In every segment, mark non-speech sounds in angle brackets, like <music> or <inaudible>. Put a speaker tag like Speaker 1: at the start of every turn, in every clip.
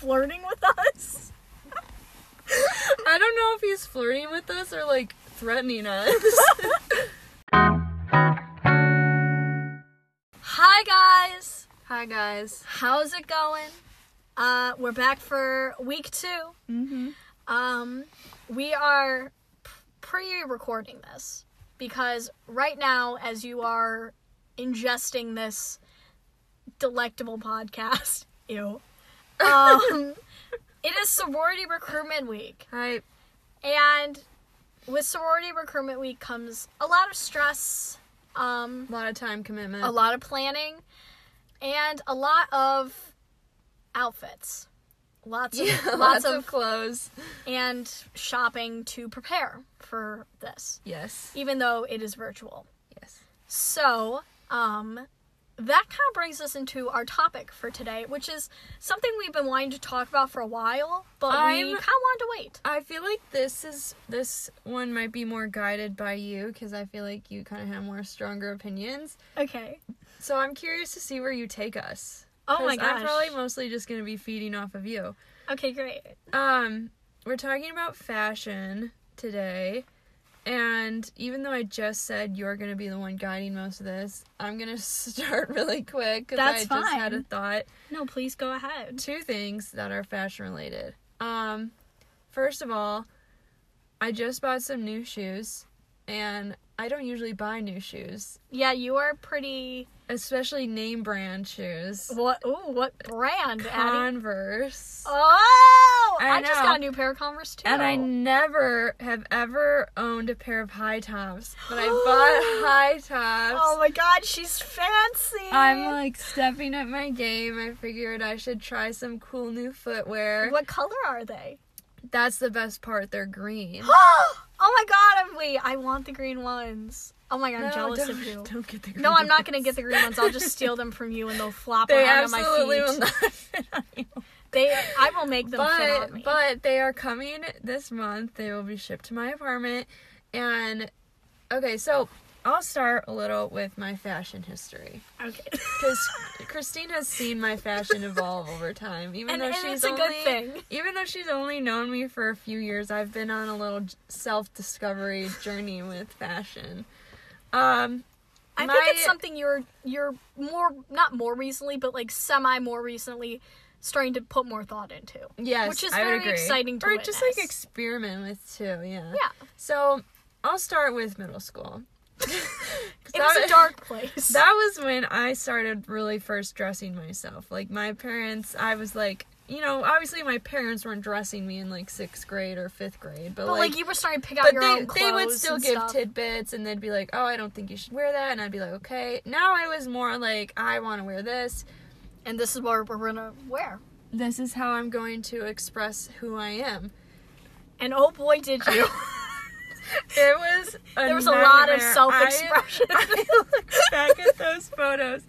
Speaker 1: flirting with us?
Speaker 2: I don't know if he's flirting with us or like threatening us.
Speaker 1: Hi guys,
Speaker 2: Hi guys.
Speaker 1: how's it going? Uh, we're back for week two.
Speaker 2: Mm-hmm.
Speaker 1: Um, we are pre-recording this because right now, as you are ingesting this delectable podcast, <laughs> ew, um, <laughs> it is sorority recruitment week,
Speaker 2: Right.
Speaker 1: and with sorority recruitment week comes a lot of stress, um,
Speaker 2: A lot of time commitment.
Speaker 1: a lot of planning, and a lot of outfits. Lots of
Speaker 2: Yeah, <laughs>
Speaker 1: lots,
Speaker 2: lots
Speaker 1: of
Speaker 2: of clothes.
Speaker 1: and shopping to prepare for this,
Speaker 2: Yes.
Speaker 1: even though it is virtual.
Speaker 2: Yes.
Speaker 1: So, um, that kind of brings us into our topic for today, which is something we've been wanting to talk about for a while, but we
Speaker 2: I'm-
Speaker 1: kind of wanted to wait.
Speaker 2: I feel like this is this one might be more guided by you because I feel like you kind of have more stronger opinions.
Speaker 1: Okay.
Speaker 2: So I'm curious to see where you take us.
Speaker 1: Oh my
Speaker 2: 'Cause I'm probably mostly just gonna be feeding off of you.
Speaker 1: Okay, great.
Speaker 2: Um, we're talking about fashion today, and even though I just said you're gonna be the one guiding most of this, I'm gonna <laughs> start really quick because I
Speaker 1: That's
Speaker 2: just had a
Speaker 1: fine.
Speaker 2: thought.
Speaker 1: No, please go ahead.
Speaker 2: Two things that are fashion related. Um, first of all, I just bought some new shoes, and I don't usually buy new shoes,
Speaker 1: Yeah, you are pretty.
Speaker 2: especially name brand shoes.
Speaker 1: What? Ooh, what brand, Addie?
Speaker 2: Converse.
Speaker 1: Oh, I,
Speaker 2: I
Speaker 1: just
Speaker 2: know.
Speaker 1: got a new pair of Converse too.
Speaker 2: And I never have ever owned a pair of high tops, but I bought <gasps> high tops.
Speaker 1: Oh my God, she's fancy.
Speaker 2: I'm like stepping up my game. I figured I should try some cool new footwear.
Speaker 1: What color are they?
Speaker 2: That's the best part. They're green. <gasps> <gasps>
Speaker 1: oh my God, I'm, wait, I want the green ones. Oh my God, I'm
Speaker 2: No,
Speaker 1: jealous of <laughs> you.
Speaker 2: Don't get the green
Speaker 1: No, I'm not gonna get the green ones. I'll just steal them from you, and they'll flop
Speaker 2: They
Speaker 1: around on my
Speaker 2: absolutely
Speaker 1: feet.
Speaker 2: will not <laughs> fit on you.
Speaker 1: They, I will make them fit on me.
Speaker 2: But but they are coming this month. They will be shipped to my apartment. And okay, so I'll start a little with my fashion history.
Speaker 1: okay, <laughs>
Speaker 2: because Christine has seen my fashion evolve over time. Even
Speaker 1: and,
Speaker 2: though
Speaker 1: and
Speaker 2: she's
Speaker 1: it's a
Speaker 2: only,
Speaker 1: good thing.
Speaker 2: even though she's only known me for a few years, I've been on a little self discovery journey with fashion. Um,
Speaker 1: I
Speaker 2: my-
Speaker 1: think it's something you're you're more not more recently, but like semi more recently starting to put more thought into.
Speaker 2: yes,
Speaker 1: Which is
Speaker 2: I
Speaker 1: very exciting to
Speaker 2: or just like experiment with too. Yeah.
Speaker 1: Yeah,
Speaker 2: So I'll start with middle school. <laughs>
Speaker 1: it was a dark place. <laughs>
Speaker 2: That was when I started really first dressing myself. Like my parents, I was like, you know, obviously my parents weren't dressing me in like sixth grade or fifth grade, but,
Speaker 1: but like,
Speaker 2: like,
Speaker 1: you were starting to pick out
Speaker 2: but
Speaker 1: your
Speaker 2: they
Speaker 1: own clothes.
Speaker 2: they would still give
Speaker 1: stuff.
Speaker 2: tidbits, and they'd be like, oh, I don't think you should wear that, and I'd be like, okay. Now I was more like, I want to wear this.
Speaker 1: and this is what we're gonna wear.
Speaker 2: This is how I'm going to express who I am.
Speaker 1: And oh boy, did you! <laughs>
Speaker 2: It was a
Speaker 1: There was a lot of self-expression. <laughs>
Speaker 2: I, I look back at those photos.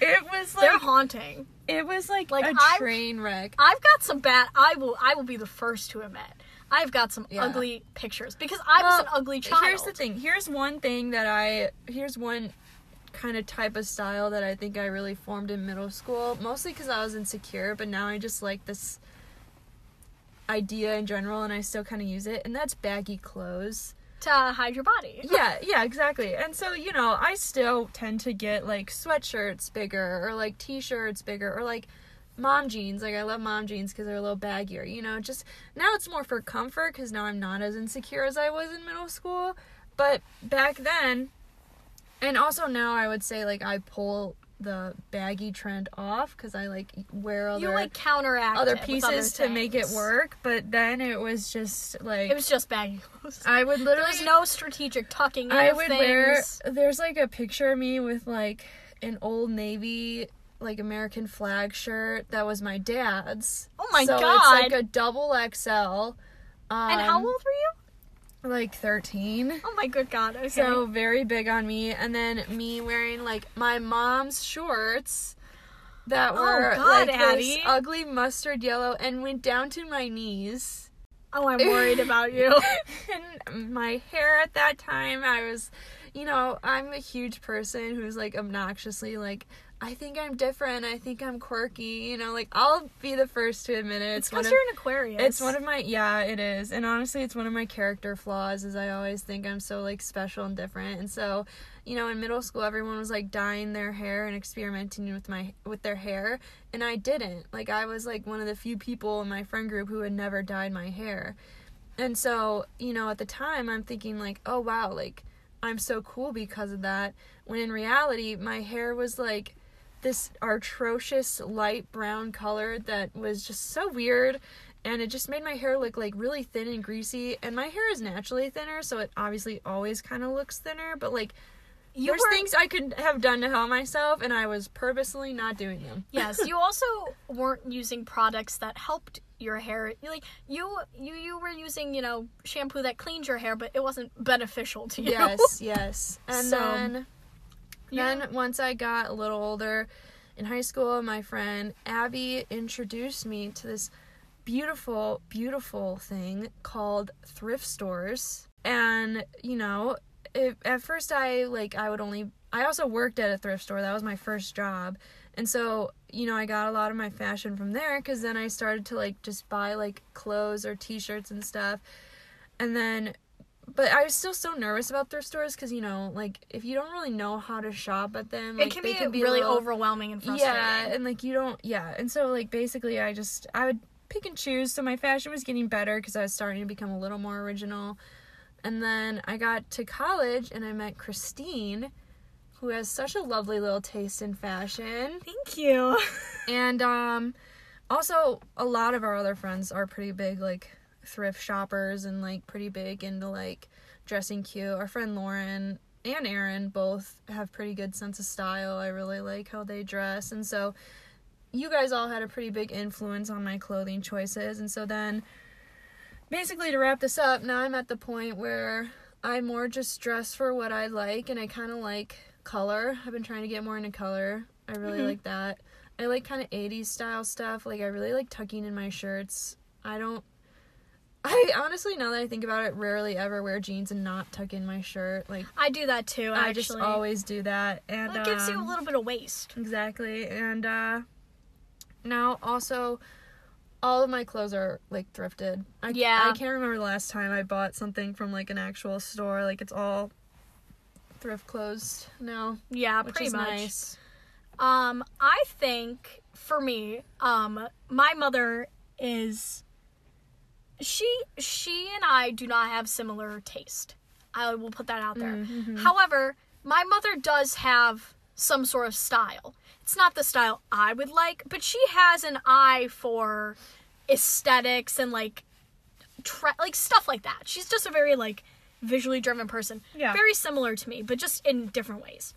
Speaker 2: It was
Speaker 1: They're
Speaker 2: like
Speaker 1: haunting.
Speaker 2: it was like,
Speaker 1: Like,
Speaker 2: a
Speaker 1: I've-
Speaker 2: train wreck.
Speaker 1: I've got some bad. I will. I will be the first to admit. I've got some
Speaker 2: Yeah.
Speaker 1: ugly pictures because I was an ugly child.
Speaker 2: Here's the thing. Here's one thing that I. Here's one kind of type of style that I think I really formed in middle school. Mostly because I was insecure, but now I just like this idea in general, and I still kind of use it. And that's baggy clothes.
Speaker 1: to hide your body. <laughs>
Speaker 2: Yeah, yeah, exactly. And so, you know, I still tend to get like sweatshirts bigger or like t-shirts bigger or like mom jeans. Like I love mom jeans cuz they're a little baggier, you know. Just now it's more for comfort cuz now I'm not as insecure as I was in middle school, but back then and also now I would say like I pull the baggy trend off cuz I like wear other
Speaker 1: You like counteract
Speaker 2: other pieces
Speaker 1: other
Speaker 2: to make it work, but then it was just like
Speaker 1: It was just baggy clothes.
Speaker 2: I would literally There
Speaker 1: was no strategic tucking
Speaker 2: I would
Speaker 1: things.
Speaker 2: wear. There's like a picture of me with like an old navy like American flag shirt that was my dad's.
Speaker 1: Oh my
Speaker 2: so
Speaker 1: God.
Speaker 2: It's like a double XL. Um,
Speaker 1: and how old were you?
Speaker 2: Like 13.
Speaker 1: Oh my good God. Okay.
Speaker 2: So very big on me, and then me wearing like my mom's shorts that
Speaker 1: Oh,
Speaker 2: were
Speaker 1: God,
Speaker 2: like
Speaker 1: Addie.
Speaker 2: this ugly mustard yellow and went down to my knees.
Speaker 1: oh, I'm worried about you. <laughs>
Speaker 2: and my hair at that time, I was, you know, I'm a huge person who's like obnoxiously like I think I'm different. I think I'm quirky. You know, like I'll be the first to admit it.
Speaker 1: It's because you're an Aquarius.
Speaker 2: it's one of my yeah, it is. And honestly, it's one of my character flaws is I always think I'm so like special and different. And so, you know, in middle school everyone was like dyeing their hair and experimenting with my with their hair, and I didn't. Like I was like one of the few people in my friend group who had never dyed my hair. And so, you know, at the time I'm thinking like, "Oh wow, like I'm so cool because of that." When in reality, my hair was like this atrocious light brown color that was just so weird and it just made my hair look like really thin and greasy and my hair is naturally thinner so it obviously always kind of looks thinner but like
Speaker 1: you
Speaker 2: there's
Speaker 1: were,
Speaker 2: things i could have done to help myself and i was purposely not doing them <laughs>
Speaker 1: yes, you also weren't using products that helped your hair. Like you, you, you were using, you know, shampoo that cleans your hair, but it wasn't beneficial to you.
Speaker 2: yes yes <laughs> and
Speaker 1: So,
Speaker 2: then Then once i got a little older in high school my friend abby introduced me to this beautiful beautiful thing called thrift stores. And you know it, at first i like i would only i also worked at a thrift store. That was my first job. And so you know i got a lot of my fashion from there because then i started to like just buy like clothes or t-shirts and stuff. And then but i was still so nervous about thrift stores because you know like if you don't really know how to shop at them like,
Speaker 1: it can be,
Speaker 2: can be
Speaker 1: really
Speaker 2: little-
Speaker 1: overwhelming and frustrating.
Speaker 2: yeah, and like you don't yeah. And so like basically I just I would pick and choose. So my fashion was getting better cuz I was starting to become a little more original. And then I got to college and I met Christine who has such a lovely little taste in fashion.
Speaker 1: Thank you. <laughs>
Speaker 2: And um also a lot of our other friends are pretty big like thrift shoppers and like pretty big into like dressing cute. Our friend Lauren and Aaron both have pretty good sense of style. I really like how they dress. And so you guys all had a pretty big influence on my clothing choices. And so then basically to wrap this up, now I'm at the point where I more just dress for what I like and I kind of like color. I've been trying to get more into color. I really
Speaker 1: Mhm.
Speaker 2: like that. I like kind of 80s style stuff. Like I really like tucking in my shirts. I don't I honestly now that I think about it rarely ever wear jeans and not tuck in my shirt. Like
Speaker 1: I do that too. Actually,
Speaker 2: I just always do that and
Speaker 1: Well, it gives you a
Speaker 2: um,
Speaker 1: little bit of waist.
Speaker 2: Exactly. And uh now also all of my clothes are like thrifted. I,
Speaker 1: Yeah.
Speaker 2: I can't remember the last time I bought something from like an actual store. Like it's all thrift clothes now,
Speaker 1: Yeah, pretty much.
Speaker 2: nice.
Speaker 1: Um, I think for me, um, my mother is she she and I do not have similar taste. I will put that out there.
Speaker 2: Mhm.
Speaker 1: However, my mother does have some sort of style. It's not the style I would like, but she has an eye for aesthetics and like like stuff like that. She's just a very like visually driven person.
Speaker 2: Yeah.
Speaker 1: Very similar to me, but just in different ways.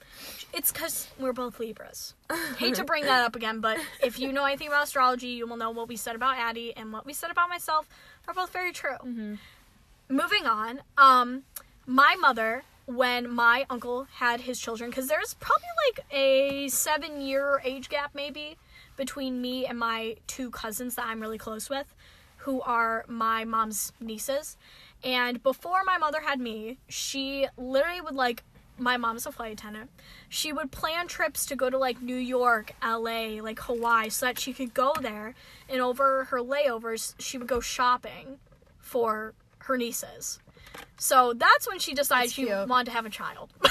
Speaker 1: It's cuz we're both Libras. <laughs> Hate to bring that up again, but if you know anything about astrology, you will know what we said about Addie and what we said about myself are both very true
Speaker 2: Mhm.
Speaker 1: moving on um my mother when my uncle had his children because there's probably like a seven year age gap maybe between me and my two cousins that i'm really close with who are my mom's nieces and before my mother had me she literally would like my mom's a flight attendant she would plan trips to go to like new york la like hawaii so that she could go there and over her layovers she would go shopping for her nieces. So that's when she decided she wanted to have a child. <laughs>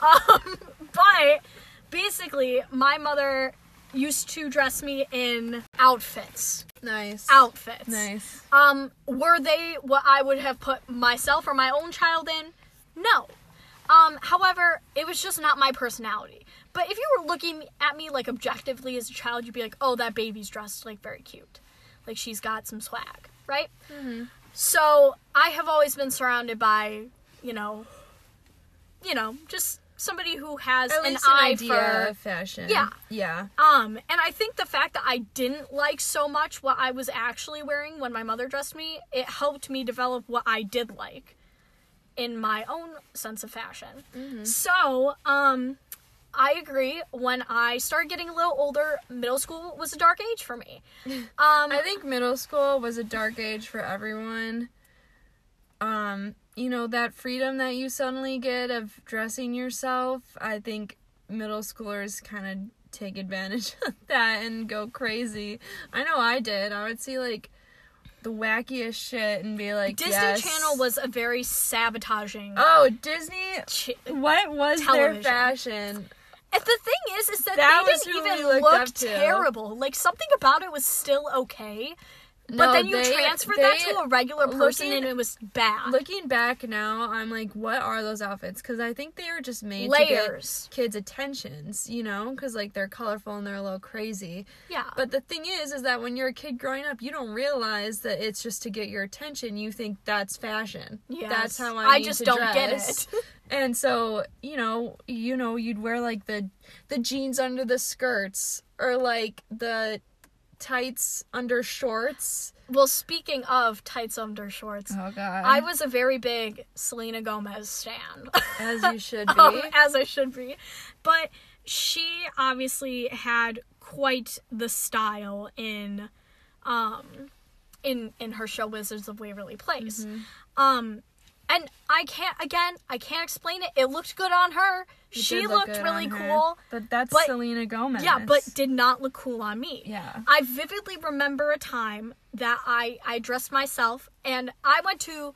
Speaker 1: um, but basically, my mother used to dress me in outfits.
Speaker 2: Nice.
Speaker 1: Outfits.
Speaker 2: Nice.
Speaker 1: Um, were they what I would have put myself or my own child in? No. Um, however, it was just not my personality. But if you were looking at me like objectively as a child, you'd be like, "Oh, that baby's dressed like very cute, like she's got some swag, right?"
Speaker 2: Mhm.
Speaker 1: So I have always been surrounded by, you know, you know, just somebody who has an
Speaker 2: an
Speaker 1: eye
Speaker 2: idea
Speaker 1: for
Speaker 2: of fashion.
Speaker 1: Yeah.
Speaker 2: Yeah.
Speaker 1: um, and I think the fact that I didn't like so much what I was actually wearing when my mother dressed me, it helped me develop what I did like in my own sense of fashion.
Speaker 2: Mm-hmm.
Speaker 1: So, um, I agree. When I started getting a little older, middle school was a dark age for me. <laughs> Um,
Speaker 2: I think middle school was a dark age for everyone. Um, you know, that freedom that you suddenly get of dressing yourself, I think middle schoolers kind of take advantage <laughs> of that and go crazy. I know I did. I would see like the wackiest shit and be like,
Speaker 1: Disney
Speaker 2: yes.
Speaker 1: Channel was a very sabotaging.
Speaker 2: Oh, Disney.
Speaker 1: ch-
Speaker 2: What was
Speaker 1: Television.
Speaker 2: their fashion?
Speaker 1: And the thing is, is that,
Speaker 2: That
Speaker 1: they didn't even look terrible. Like something about it was still okay, but then you
Speaker 2: they-
Speaker 1: transfer that to a regular person
Speaker 2: looking-
Speaker 1: and it was bad.
Speaker 2: Looking back now, I'm like, what are those outfits? Because I think they were just made
Speaker 1: Layers.
Speaker 2: to get kids' attentions, you know, because like they're colorful and they're a little crazy.
Speaker 1: yeah.
Speaker 2: But the thing is, is that when you're a kid growing up, you don't realize that it's just to get your attention. You think that's fashion.
Speaker 1: Yeah.
Speaker 2: That's how I,
Speaker 1: I just don't
Speaker 2: dress.
Speaker 1: get it. <laughs>
Speaker 2: and so, you know, you know, you'd wear like the the jeans under the skirts or like the tights under shorts.
Speaker 1: well, speaking of tights under shorts,
Speaker 2: Oh god.
Speaker 1: I was a very big Selena Gomez stan.
Speaker 2: as you should <laughs> be.
Speaker 1: Um, as I should be. But she obviously had quite the style in um in in her show Wizards of Waverly Place.
Speaker 2: Mm-hmm.
Speaker 1: Um and I can't again, I can't explain it. It looked good on her.
Speaker 2: It
Speaker 1: she
Speaker 2: look
Speaker 1: looked really cool.
Speaker 2: But that's
Speaker 1: But-
Speaker 2: Selena Gomez.
Speaker 1: Yeah, but did not look cool on me.
Speaker 2: yeah.
Speaker 1: I vividly remember a time that I I dressed myself and I went to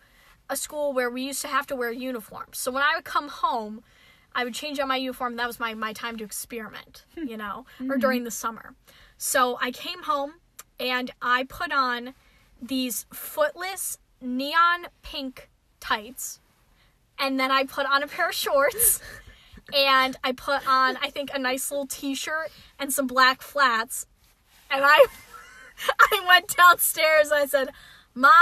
Speaker 1: a school where we used to have to wear uniforms. So when I would come home, I would change out my uniform. That was my my time to experiment, <laughs> hmm. you know, or mm-hmm. during the summer. So I came home and I put on these footless neon pink tights and then I put on a pair of shorts and I put on I think a nice little t-shirt and some black flats and I <laughs> I went downstairs and I said, "Mom,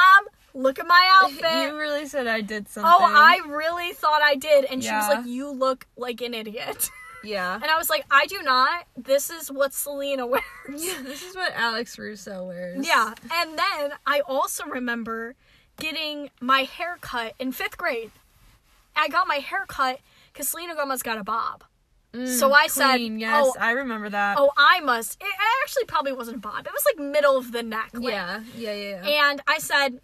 Speaker 1: look at my <laughs> outfit."
Speaker 2: You really said I did oh, something.
Speaker 1: oh, I really thought I did and she was like, "You look like an idiot." <laughs>
Speaker 2: Yeah.
Speaker 1: And I was like, "I do not. This is what Selena wears."
Speaker 2: Yeah, this is what Alex Russo wears.
Speaker 1: Yeah. And then I also remember getting my hair cut in 5th grade. I got my hair cut cuz Selena Gomez got a bob. Mm, so I said,
Speaker 2: yes,
Speaker 1: "Oh,
Speaker 2: I remember that.
Speaker 1: oh, I must." It actually probably wasn't a bob. It was like middle of the neck. like,
Speaker 2: yeah, yeah, yeah. yeah.
Speaker 1: and I said,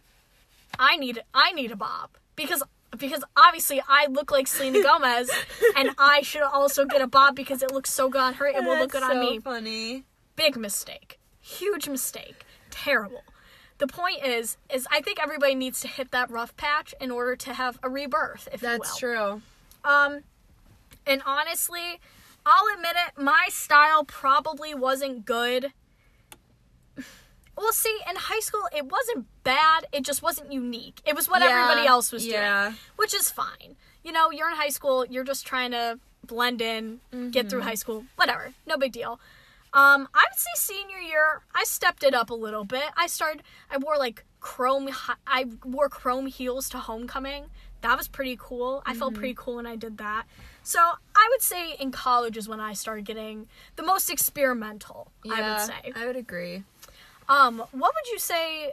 Speaker 1: I need I need a bob because because obviously I look like Selena <laughs> Gomez, and I should also get a bob because it looks so good on her. It will look good
Speaker 2: That's
Speaker 1: on me.
Speaker 2: Funny.
Speaker 1: Big mistake, huge mistake, terrible. The point is, is I think everybody needs to hit that rough patch in order to have a rebirth, if
Speaker 2: That's
Speaker 1: you will.
Speaker 2: true.
Speaker 1: Um, and honestly, I'll admit it, my style probably wasn't good. Well, see, in high school, it wasn't bad. It just wasn't unique. It was what
Speaker 2: Yeah,
Speaker 1: everybody else was
Speaker 2: yeah.
Speaker 1: doing, which is fine. You know, you're in high school, you're just trying to blend in, get
Speaker 2: Mm-hmm.
Speaker 1: through high school, whatever. No big deal. Um, I would say senior year, I stepped it up a little bit. I started, I wore like chrome, I wore chrome heels to homecoming. That was pretty cool. I
Speaker 2: Mm-hmm.
Speaker 1: felt pretty cool when I did that. So I would say in college is when I started getting the most experimental. I would say.
Speaker 2: I would agree.
Speaker 1: Um, what would you say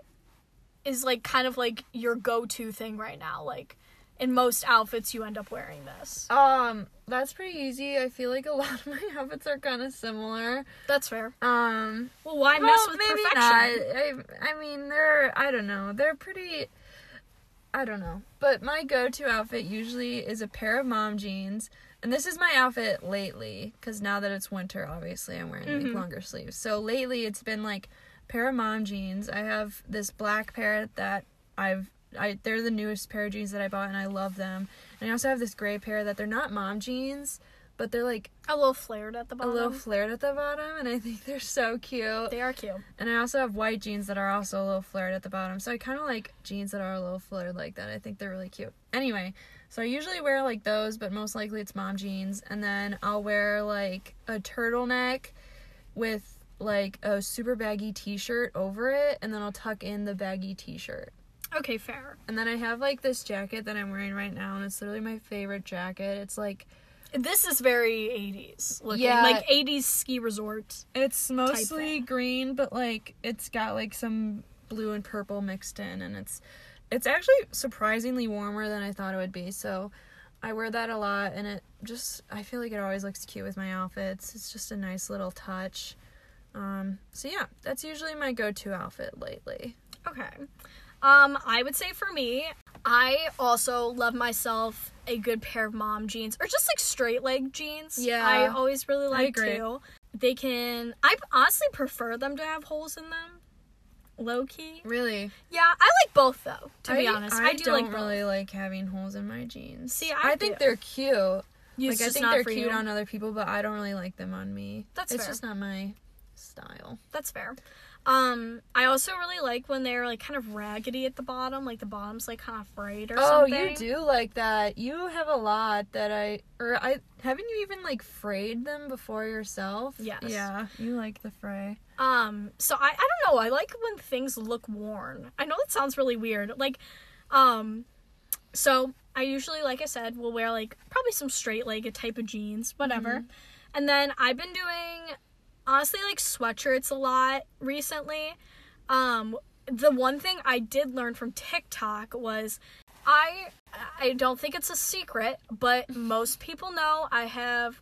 Speaker 1: is like kind of like your go-to thing right now? Like in most outfits, you end up wearing this.
Speaker 2: Um, that's pretty easy. I feel like a <laughs> lot of my outfits are kind of similar.
Speaker 1: That's fair.
Speaker 2: Um,
Speaker 1: Well, why
Speaker 2: well,
Speaker 1: mess with
Speaker 2: maybe
Speaker 1: perfection?
Speaker 2: not. I, I mean, they're I don't know. They're pretty. I don't know. But my go-to outfit usually is a pair of mom jeans, and this is my outfit lately because now that it's winter, obviously I'm wearing
Speaker 1: Mhm.
Speaker 2: like longer sleeves. So lately it's been like pair of mom jeans. I have this black pair that I've I they're the newest pair of jeans that I bought and I love them. And I also have this gray pair that they're not mom jeans, but they're like
Speaker 1: A little flared at the bottom.
Speaker 2: a little flared at the bottom and I think <laughs> they're so cute.
Speaker 1: They are cute.
Speaker 2: And I also have white jeans that are also a little flared at the bottom. So I kind of like jeans that are a little flared like that. I think they're really cute. Anyway, so I usually wear like those, but most likely it's mom jeans. And then I'll wear like a turtleneck with like a super baggy t shirt over it. And then I'll tuck in the baggy t shirt.
Speaker 1: Okay, fair.
Speaker 2: And then I have like this jacket that I'm wearing right now. And it's literally my favorite jacket. It's like,
Speaker 1: This is very 80s looking.
Speaker 2: Yeah.
Speaker 1: Like 80s ski resort.
Speaker 2: It's mostly green, but like it's got like some blue and purple mixed in, and it's it's actually surprisingly warmer than I thought it would be. So I wear that a lot, and it just I feel like it always looks cute with my outfits. It's just a nice little touch. Um, so yeah, that's usually my go-to outfit lately.
Speaker 1: Okay. Um, I would say for me, I also love myself a good pair of mom jeans or just like straight leg jeans.
Speaker 2: Yeah.
Speaker 1: I always really like too. They can I honestly prefer them to have holes in them. Low key.
Speaker 2: Really?
Speaker 1: Yeah, I like both though, to be honest.
Speaker 2: I,
Speaker 1: I, do
Speaker 2: don't
Speaker 1: like both.
Speaker 2: really like having holes in my jeans.
Speaker 1: See, I
Speaker 2: think
Speaker 1: do.
Speaker 2: they're cute.
Speaker 1: It's
Speaker 2: like I think
Speaker 1: not
Speaker 2: they're cute
Speaker 1: you.
Speaker 2: on other people, but I don't really like them on me.
Speaker 1: That's
Speaker 2: it's
Speaker 1: fair.
Speaker 2: just not my style.
Speaker 1: That's fair. Um, I also really like when they're like kind of raggedy at the bottom, like the bottom's like kind of frayed or
Speaker 2: Oh,
Speaker 1: something.
Speaker 2: Oh, you do like that. You have a lot that I or I haven't you even like frayed them before yourself?
Speaker 1: Yes.
Speaker 2: Yeah, you like the fray.
Speaker 1: Um, so I, I don't know. I like when things look worn. I know that sounds really weird. Like, um, so I usually, like I said, will wear like probably some straight legged type of jeans, whatever. And then I've been doing honestly like sweatshirts a lot recently. Um, the one thing I did learn from TikTok was I I don't think it's a secret, but most people know I have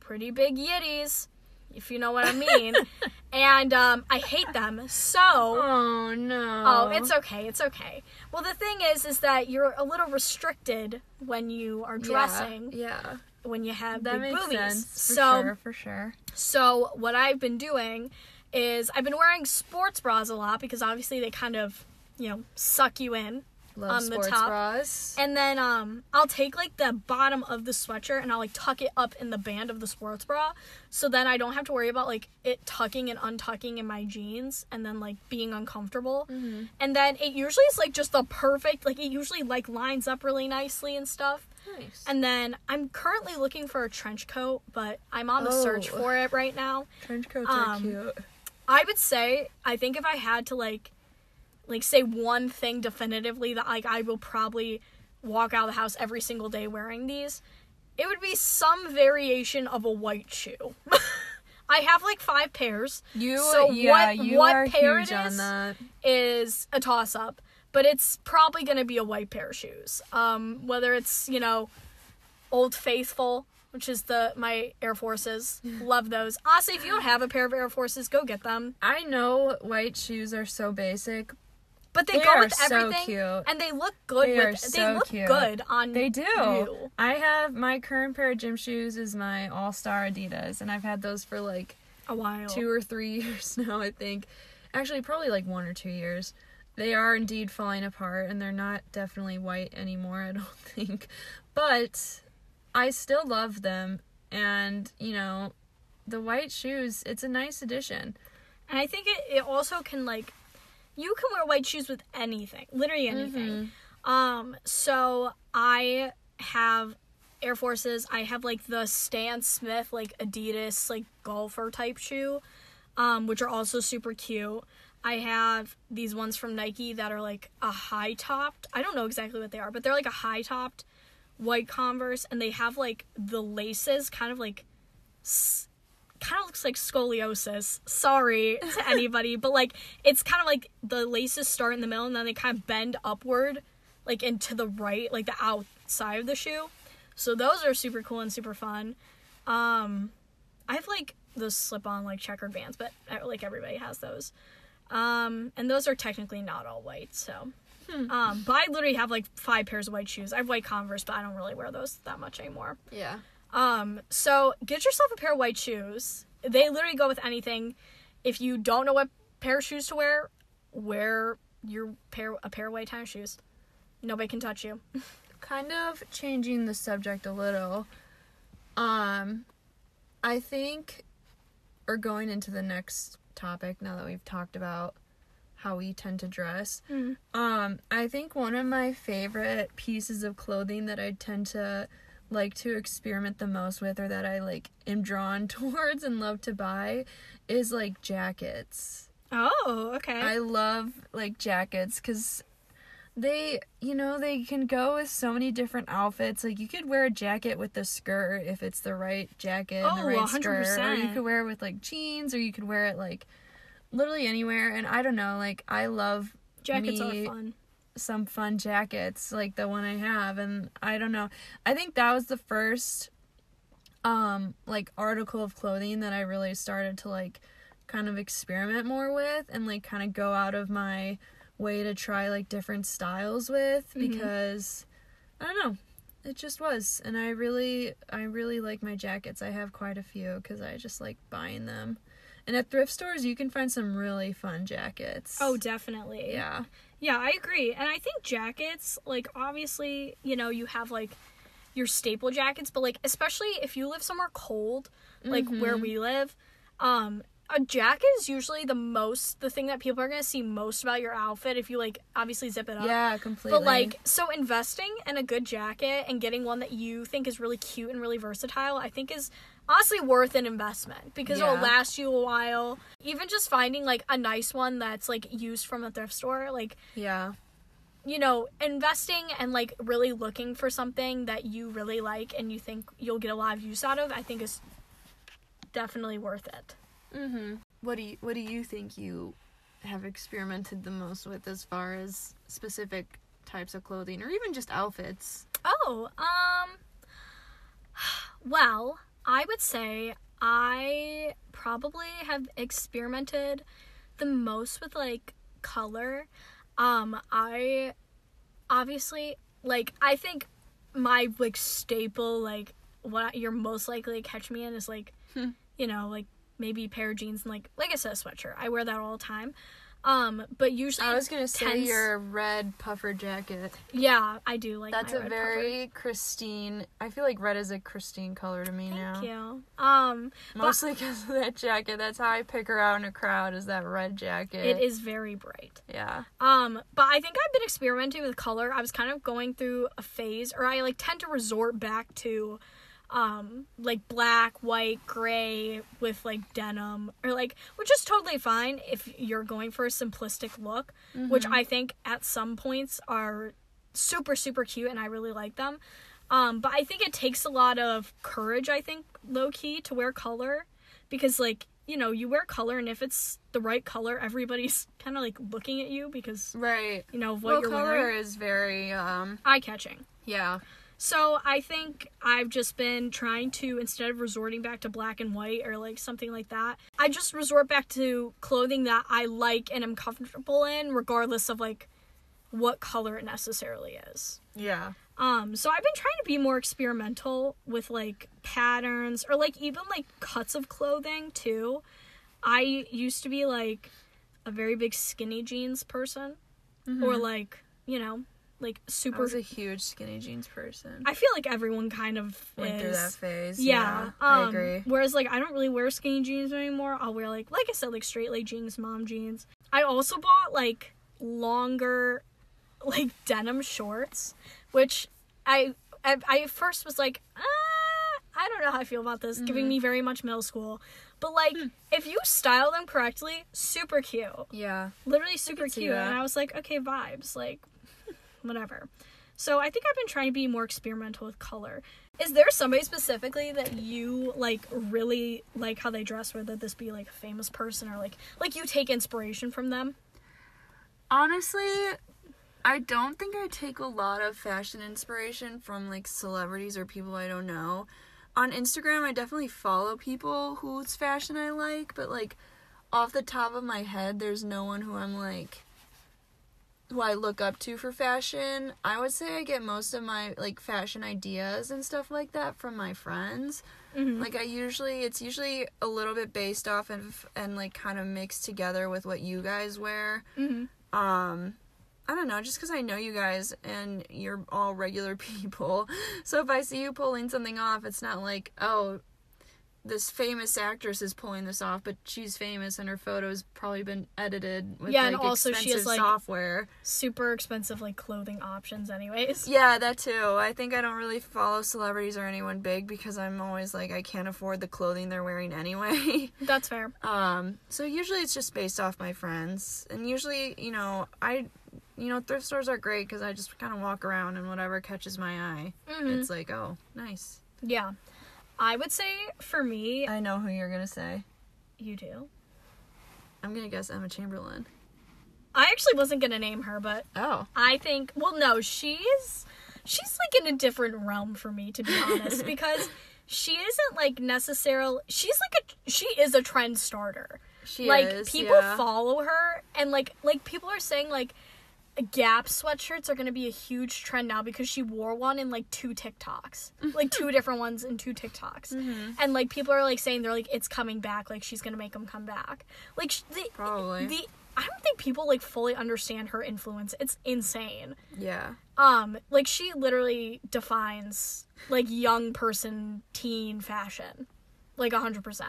Speaker 1: pretty big yitties, if you know what I mean. <laughs> and um, I hate them. So
Speaker 2: Oh no.
Speaker 1: Oh, it's okay. It's okay. Well, the thing is, is that you're a little restricted when you are dressing
Speaker 2: Yeah,
Speaker 1: when you have
Speaker 2: that
Speaker 1: big
Speaker 2: makes
Speaker 1: boobies.
Speaker 2: sense. For
Speaker 1: so,
Speaker 2: sure, for sure.
Speaker 1: so what I've been doing is I've been wearing sports bras a lot because obviously they kind of, you know, suck you in.
Speaker 2: Love
Speaker 1: on the
Speaker 2: sports
Speaker 1: top.
Speaker 2: bras.
Speaker 1: And then um I'll take like the bottom of the sweatshirt and I'll like tuck it up in the band of the sports bra so then I don't have to worry about like it tucking and untucking in my jeans and then like being uncomfortable.
Speaker 2: Mm-hmm.
Speaker 1: And then it usually is like just the perfect like it usually like lines up really nicely and stuff.
Speaker 2: Nice.
Speaker 1: And then I'm currently looking for a trench coat, but I'm on the search
Speaker 2: Oh.
Speaker 1: for it right now.
Speaker 2: trench coats are
Speaker 1: um,
Speaker 2: cute.
Speaker 1: I would say I think if I had to like like say one thing definitively that like I will probably walk out of the house every single day wearing these, it would be some variation of a white shoe. <laughs> I have like five pairs.
Speaker 2: You,
Speaker 1: so
Speaker 2: yeah,
Speaker 1: what-
Speaker 2: you
Speaker 1: what
Speaker 2: are
Speaker 1: pair it is? Is a toss up, but it's probably going to be a white pair of shoes. Um whether it's, you know, Old Faithful, which is the my Air Forces. <laughs> Love those. Honestly, if you don't have a pair of Air Forces, go get them.
Speaker 2: I know white shoes are so basic.
Speaker 1: But they,
Speaker 2: They
Speaker 1: go
Speaker 2: are
Speaker 1: with
Speaker 2: so
Speaker 1: everything,
Speaker 2: cute.
Speaker 1: and they look good.
Speaker 2: They
Speaker 1: with
Speaker 2: are
Speaker 1: they look
Speaker 2: cute.
Speaker 1: good on.
Speaker 2: They do.
Speaker 1: You.
Speaker 2: I have my current pair of gym shoes is my All Star Adidas, and I've had those for like
Speaker 1: A while.
Speaker 2: two or three <laughs> years now. I think, actually, probably like one or two years. They are indeed falling apart, and they're not definitely white anymore. I don't <laughs> think, but I still love them, and you know, the white shoes. It's a nice addition.
Speaker 1: And I think it, it also can like, you can wear white shoes with anything, literally anything. Um, so I have Air Forces. I have like the Stan Smith like Adidas like golfer type shoe, um, which are also super cute. I have these ones from Nike that are like a high topped. I don't know exactly what they are, but they're like a high topped white Converse, and they have like the laces kind of like kind of looks like scoliosis. Sorry to <laughs> anybody, but like it's kind of like the laces start in the middle and then they kind of bend upward, like into the right, like the outside of the shoe. So those are super cool and super fun. Um, I have like those slip-on like checkered Vans, but uh, like everybody has those. Um, and those are technically not all white, so. Um, but I literally have like five pairs of white shoes. I have white Converse, but I don't really wear those that much anymore.
Speaker 2: Yeah.
Speaker 1: Um, so get yourself a pair of white shoes. They literally go with anything. If you don't know what pair of shoes to wear, wear your pair a pair of white tennis shoes. Nobody can touch you. <laughs>
Speaker 2: kind of changing the subject a little um i think or going into the next topic now that we've talked about how we tend to dress
Speaker 1: Mm.
Speaker 2: um i think one of my favorite pieces of clothing that i tend to like to experiment the most with or that i like am drawn <laughs> towards and love to buy is like jackets
Speaker 1: Oh, okay.
Speaker 2: I love like jackets because they, you know, they can go with so many different outfits. Like you could wear a jacket with the skirt if it's the right jacket and
Speaker 1: Oh,
Speaker 2: the right skirt, or you could wear it with like jeans, or you could wear it like literally anywhere. And I don't know, like I love
Speaker 1: Jackets
Speaker 2: me
Speaker 1: are fun.
Speaker 2: some fun jackets like the one I have and I don't know. I think that was the first um like article of clothing that I really started to like kind of experiment more with and like kind of go out of my way to try like different styles with
Speaker 1: Mhm.
Speaker 2: because I don't know. It just was. And I really I really like my jackets. I have quite a few cuz I just like buying them. And at thrift stores you can find some really fun jackets.
Speaker 1: Oh, definitely.
Speaker 2: yeah.
Speaker 1: Yeah, I agree. And I think jackets, like obviously, you know, you have like your staple jackets, but like especially if you live somewhere cold, like where
Speaker 2: Mhm.
Speaker 1: we live, um a jacket is usually the most the thing that people are going to see most about your outfit if you like obviously zip it up.
Speaker 2: Yeah, completely.
Speaker 1: But like so investing in a good jacket and getting one that you think is really cute and really versatile, I think is honestly worth an investment because it'll last you a while. Even just finding like a nice one that's like used from a thrift store, like
Speaker 2: yeah.
Speaker 1: you know, investing and like really looking for something that you really like and you think you'll get a lot of use out of, I think is definitely worth it.
Speaker 2: Mhm. What do you what do you think you have experimented the most with as far as specific types of clothing or even just outfits?
Speaker 1: Oh, um <sighs> well, I would say I probably have experimented the most with like color. Um I obviously like I think my like staple like what you're most likely to catch me in is like
Speaker 2: Hmm.
Speaker 1: you know like maybe a pair of jeans and like like I said a sweatshirt. I wear that all the time. Um but usually
Speaker 2: I was gonna say your red puffer jacket.
Speaker 1: yeah, I do like
Speaker 2: That's a very Christine. I feel like red is a Christine color to me
Speaker 1: puffer.
Speaker 2: now.
Speaker 1: Thank you. Um
Speaker 2: Mostly because of that jacket. That's how I pick her out in a crowd. Is that red jacket?
Speaker 1: It is very bright.
Speaker 2: Yeah.
Speaker 1: Um, but I think I've been experimenting with color. I was kind of going through a phase, or I like tend to resort back to, um, like black, white, gray with like denim, or like, which is totally fine if you're going for a simplistic look, which
Speaker 2: Mhm.
Speaker 1: I think at some points are super super cute, and I really like them. Um, but I think it takes a lot of courage. I think low key to wear color, because like you know you wear color, and if it's the right color, everybody's <laughs> kind of like looking at you because
Speaker 2: right.
Speaker 1: you know what
Speaker 2: Well,
Speaker 1: you're
Speaker 2: color
Speaker 1: wearing.
Speaker 2: is very um.
Speaker 1: Eye catching.
Speaker 2: Yeah.
Speaker 1: So I think I've just been trying to instead of resorting back to black and white or like something like that, I just resort back to clothing that I like and am comfortable in, regardless of like what color it necessarily is.
Speaker 2: Yeah.
Speaker 1: Um, so I've been trying to be more experimental with like patterns or like even like cuts of clothing too. I used to be like a very big skinny jeans person or
Speaker 2: Mhm.
Speaker 1: like, you know, like super.
Speaker 2: I was a huge skinny jeans person.
Speaker 1: I feel like everyone kind of
Speaker 2: went
Speaker 1: is.
Speaker 2: through that phase.
Speaker 1: Yeah,
Speaker 2: I
Speaker 1: um,
Speaker 2: agree.
Speaker 1: Whereas like I don't really wear skinny jeans anymore. I'll wear like like I said like straight leg jeans, mom jeans. I also bought like longer like denim shorts, which I I, I first was like ah, I don't know how I feel about this, giving
Speaker 2: Mhm.
Speaker 1: me very much middle school. But like if you style them correctly, super cute
Speaker 2: Yeah.
Speaker 1: literally super cute and i was like okay vibes like whatever. So i think i've been trying to be more experimental with color. Is there somebody specifically that you like really like how they dress whether this be like a famous person or like like you take inspiration from them?
Speaker 2: Honestly, I don't think I take a lot of fashion inspiration from like celebrities or people I don't know. On Instagram, I definitely follow people whose fashion I like, but like off the top of my head, there's no one who I'm like who I look up to for fashion. I would say I get most of my like fashion ideas and stuff like that from my friends.
Speaker 1: mm-hmm.
Speaker 2: Like I usually it's usually a little bit based off of and like kind of mixed together with what you guys wear
Speaker 1: mm-hmm.
Speaker 2: um I don't know, just because I know you guys and you're all regular <laughs> people. So if I see you pulling something off, it's not like, oh, this famous actress is pulling this off, but she's famous and her photo's probably been edited with
Speaker 1: Yeah,
Speaker 2: like
Speaker 1: and also she has, like-
Speaker 2: software.
Speaker 1: super expensive like clothing options anyways <laughs>
Speaker 2: Yeah, that too. I think I don't really follow celebrities or anyone big because I'm always like I can't afford the clothing they're wearing anyway. <laughs>
Speaker 1: that's fair
Speaker 2: Um, so usually it's just based off my friends, and usually, you know, I, you know, thrift stores are great because I just kind of walk around and whatever catches my eye,
Speaker 1: Mhm.
Speaker 2: it's like, oh, nice.
Speaker 1: yeah i would say for me
Speaker 2: I know who you're gonna say.
Speaker 1: you do
Speaker 2: I'm gonna guess Emma Chamberlain.
Speaker 1: i actually wasn't gonna name her but
Speaker 2: Oh,
Speaker 1: I think well no, she's she's like in a different realm for me to be honest <laughs> because she isn't like necessarily she's like a she is a trend starter.
Speaker 2: She
Speaker 1: like
Speaker 2: is,
Speaker 1: people
Speaker 2: yeah.
Speaker 1: follow her and like like people are saying like Gap sweatshirts are going to be a huge trend now because she wore one in like two TikToks. <laughs> like two different ones in two TikToks.
Speaker 2: Mm-hmm.
Speaker 1: And like people are like saying they're like it's coming back like she's going to make them come back. Like the
Speaker 2: Probably.
Speaker 1: the I don't think people like fully understand her influence. It's insane.
Speaker 2: yeah.
Speaker 1: Um like she literally defines like young person teen fashion. Like 100%.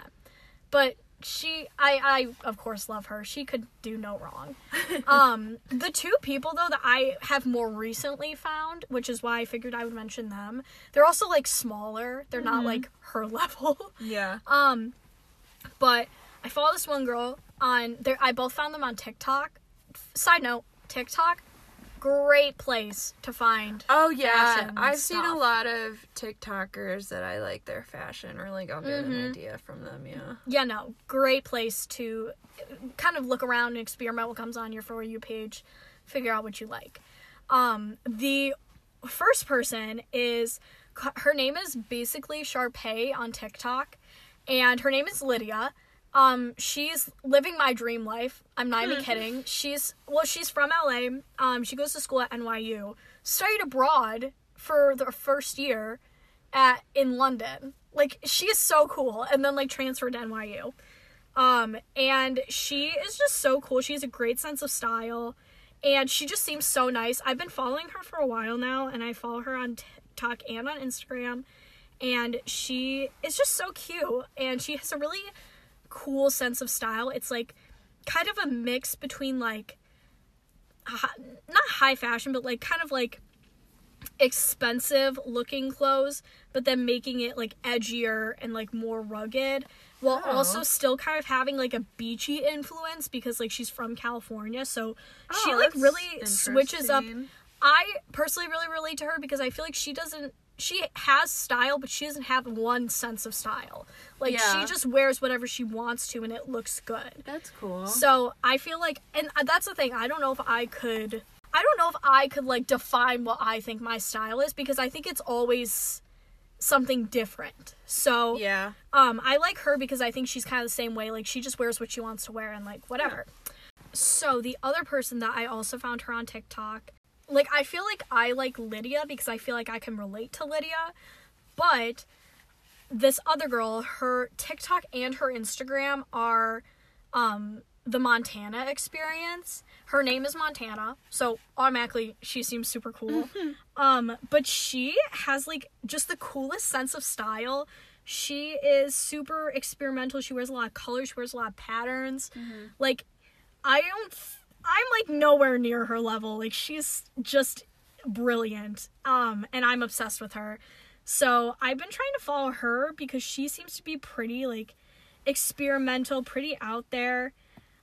Speaker 1: But she I I of course love her. She could do no wrong. <laughs> um the two people though that I have more recently found, which is why I figured I would mention them. They're also like smaller. They're not like her <laughs> level.
Speaker 2: Yeah.
Speaker 1: Um, but I follow this one girl on there. I both found them on TikTok. Side note: TikTok, great place to find.
Speaker 2: Oh yeah, I've seen a lot of TikTokers that I like their fashion or like I'll get
Speaker 1: Mm-hmm.
Speaker 2: an idea from them. Yeah.
Speaker 1: Yeah, no, great place to kind of look around and experiment what comes on your for you page, figure out what you like. Um, the first person is her name is basically Sharpay on TikTok, and her name is Lydia. Um, she's living my dream life. I'm not even kidding. She's well, she's from LA. Um, she goes to school at NYU. Studied abroad for the first year at in London. Like she is so cool, and then like transferred to NYU. Um, and she is just so cool. She has a great sense of style, and she just seems so nice. I've been following her for a while now, and I follow her on TikTok and on Instagram. And she is just so cute, and she has a really cool sense of style. It's like kind of a mix between like hi- not high fashion, but like kind of like expensive looking clothes, but then making it like edgier and like more rugged while
Speaker 2: Oh.
Speaker 1: also still kind of having like a beachy influence because like she's from California. So she
Speaker 2: Oh,
Speaker 1: like really switches up. I personally really relate to her because I feel like she doesn't she has style but she doesn't have one sense of style. Like
Speaker 2: Yeah.
Speaker 1: she just wears whatever she wants to and it looks good.
Speaker 2: That's cool.
Speaker 1: So I feel like, and that's the thing. I don't know if I could. I don't know if I could like define what I think my style is because I think it's always something different. So
Speaker 2: yeah.
Speaker 1: um, I like her because I think she's kind of the same way. Like she just wears what she wants to wear and like whatever. So the other person that I also found her on TikTok, like I feel like I like Lydia because I feel like I can relate to Lydia, but this other girl, her TikTok and her Instagram are um the Montana experience. Her name is Montana, so automatically she seems super cool. um, but she has like just the coolest sense of style. She is super experimental. She wears a lot of colors. She wears a lot of patterns. Like, I don't. I'm like nowhere near her level. Like she's just brilliant. Um, and I'm obsessed with her. So I've been trying to follow her because she seems to be pretty like experimental, pretty out there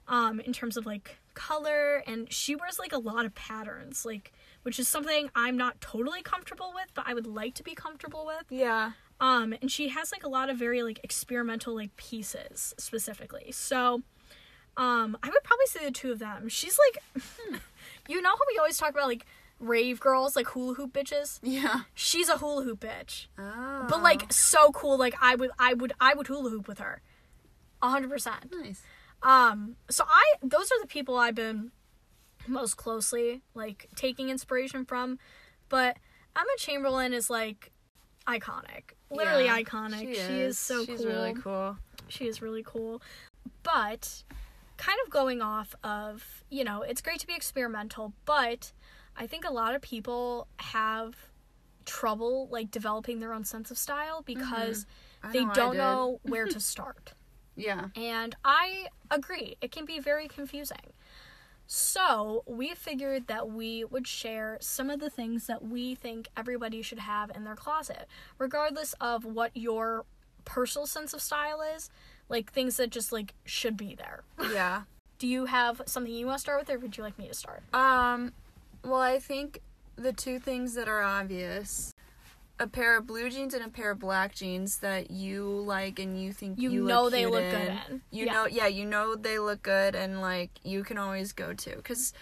Speaker 1: um in terms of like color and she wears like a lot of patterns like which is something I'm not totally comfortable with but I would like to be comfortable with
Speaker 2: Yeah.
Speaker 1: um and she has like a lot of very like experimental like pieces specifically so um I would probably say the two of them she's like <laughs> you know how we always talk about like rave girls like hula hoop bitches
Speaker 2: Yeah.
Speaker 1: she's a hula hoop bitch
Speaker 2: Oh.
Speaker 1: but like so cool like I would I would I would hula hoop with her a hundred percent
Speaker 2: nice.
Speaker 1: um, so I those are the people I've been most closely like taking inspiration from. But Emma Chamberlain is like iconic. Literally
Speaker 2: Yeah,
Speaker 1: iconic. She, is. so
Speaker 2: She's
Speaker 1: cool.
Speaker 2: really cool.
Speaker 1: She is really cool. But kind of going off of, you know, it's great to be experimental, but I think a lot of people have trouble like developing their own sense of style mm-hmm. because
Speaker 2: I
Speaker 1: they
Speaker 2: know
Speaker 1: don't know <laughs> where to start.
Speaker 2: Yeah.
Speaker 1: And I agree, it can be very confusing. So, we figured that we would share some of the things that we think everybody should have in their closet, regardless of what your personal sense of style is, like things that just like should be there.
Speaker 2: Yeah. <laughs>
Speaker 1: Do you have something you want to start with or would you like me to start?
Speaker 2: Um, well, I think the two things that are obvious a pair of blue jeans and a pair of black jeans that you like and you think
Speaker 1: You
Speaker 2: you,
Speaker 1: know
Speaker 2: look
Speaker 1: they look
Speaker 2: in.
Speaker 1: good in.
Speaker 2: You
Speaker 1: Yeah.
Speaker 2: know, yeah, you know they look good and like you can always go to because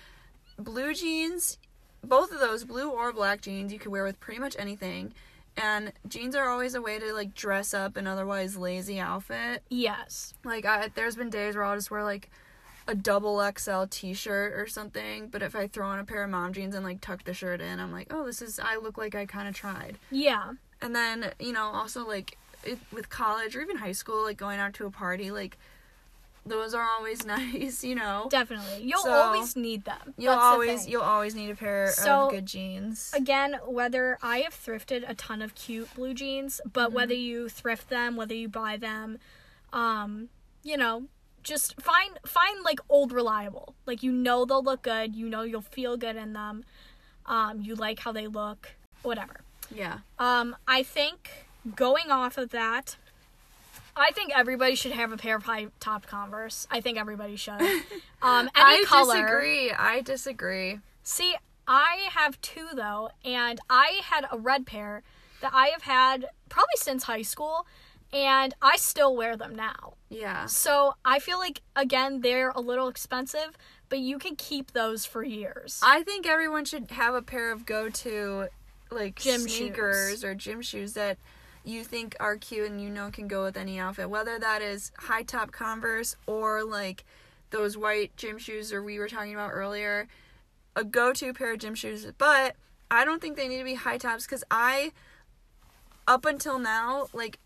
Speaker 2: blue jeans, both of those, blue or black jeans, you can wear with pretty much anything, And jeans are always a way to like dress up an otherwise lazy outfit.
Speaker 1: Yes.
Speaker 2: Like I, there's been days where I'll just wear like a double XL t-shirt or something, but if I throw on a pair of mom jeans and like tuck the shirt in, I'm like, "Oh, this is I look like I kind of tried."
Speaker 1: Yeah.
Speaker 2: And then, you know, also like it, with college or even high school, like going out to a party, like those are always <laughs> nice, you know.
Speaker 1: Definitely. You'll
Speaker 2: So,
Speaker 1: always need them.
Speaker 2: You'll
Speaker 1: That's
Speaker 2: always you'll always need a pair
Speaker 1: So,
Speaker 2: of good jeans.
Speaker 1: Again, whether I have thrifted a ton of cute blue jeans, but
Speaker 2: Mm-hmm.
Speaker 1: whether you thrift them, whether you buy them, um, you know, just find find like old reliable. Like you know they'll look good, you know you'll feel good in them. Um, you like how they look, whatever.
Speaker 2: Yeah.
Speaker 1: Um, I think going off of that, I think everybody should have a pair of high top Converse. I think everybody should. <laughs> Um, any
Speaker 2: I
Speaker 1: color.
Speaker 2: disagree. I disagree.
Speaker 1: See, I have two though, and I had a red pair that I have had probably since high school, and I still wear them now.
Speaker 2: Yeah.
Speaker 1: So I feel like again they're a little expensive, but you can keep those for years.
Speaker 2: I think everyone should have a pair of go-to like
Speaker 1: Gym
Speaker 2: sneakers
Speaker 1: shoes.
Speaker 2: or gym shoes that you think are cute and you know can go with any outfit. Whether that is high top Converse or like those white gym shoes or we were talking about earlier, a go-to pair of gym shoes. But I don't think they need to be high tops cuz I up until now like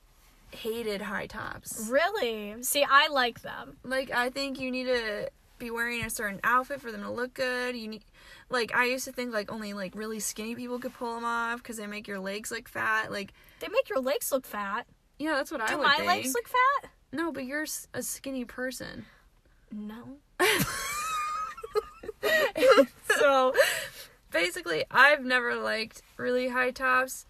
Speaker 2: hated high tops.
Speaker 1: really? See, I like them.
Speaker 2: Like I think you need to be wearing a certain outfit for them to look good. You need like I used to think like only like really skinny people could pull them off because they make your legs look fat. Like
Speaker 1: They make your legs look fat.
Speaker 2: yeah, that's what I
Speaker 1: Do
Speaker 2: would
Speaker 1: my
Speaker 2: think.
Speaker 1: legs look fat?
Speaker 2: no, but you're s- a skinny person.
Speaker 1: No. <laughs>
Speaker 2: so basically, I've never liked really high tops.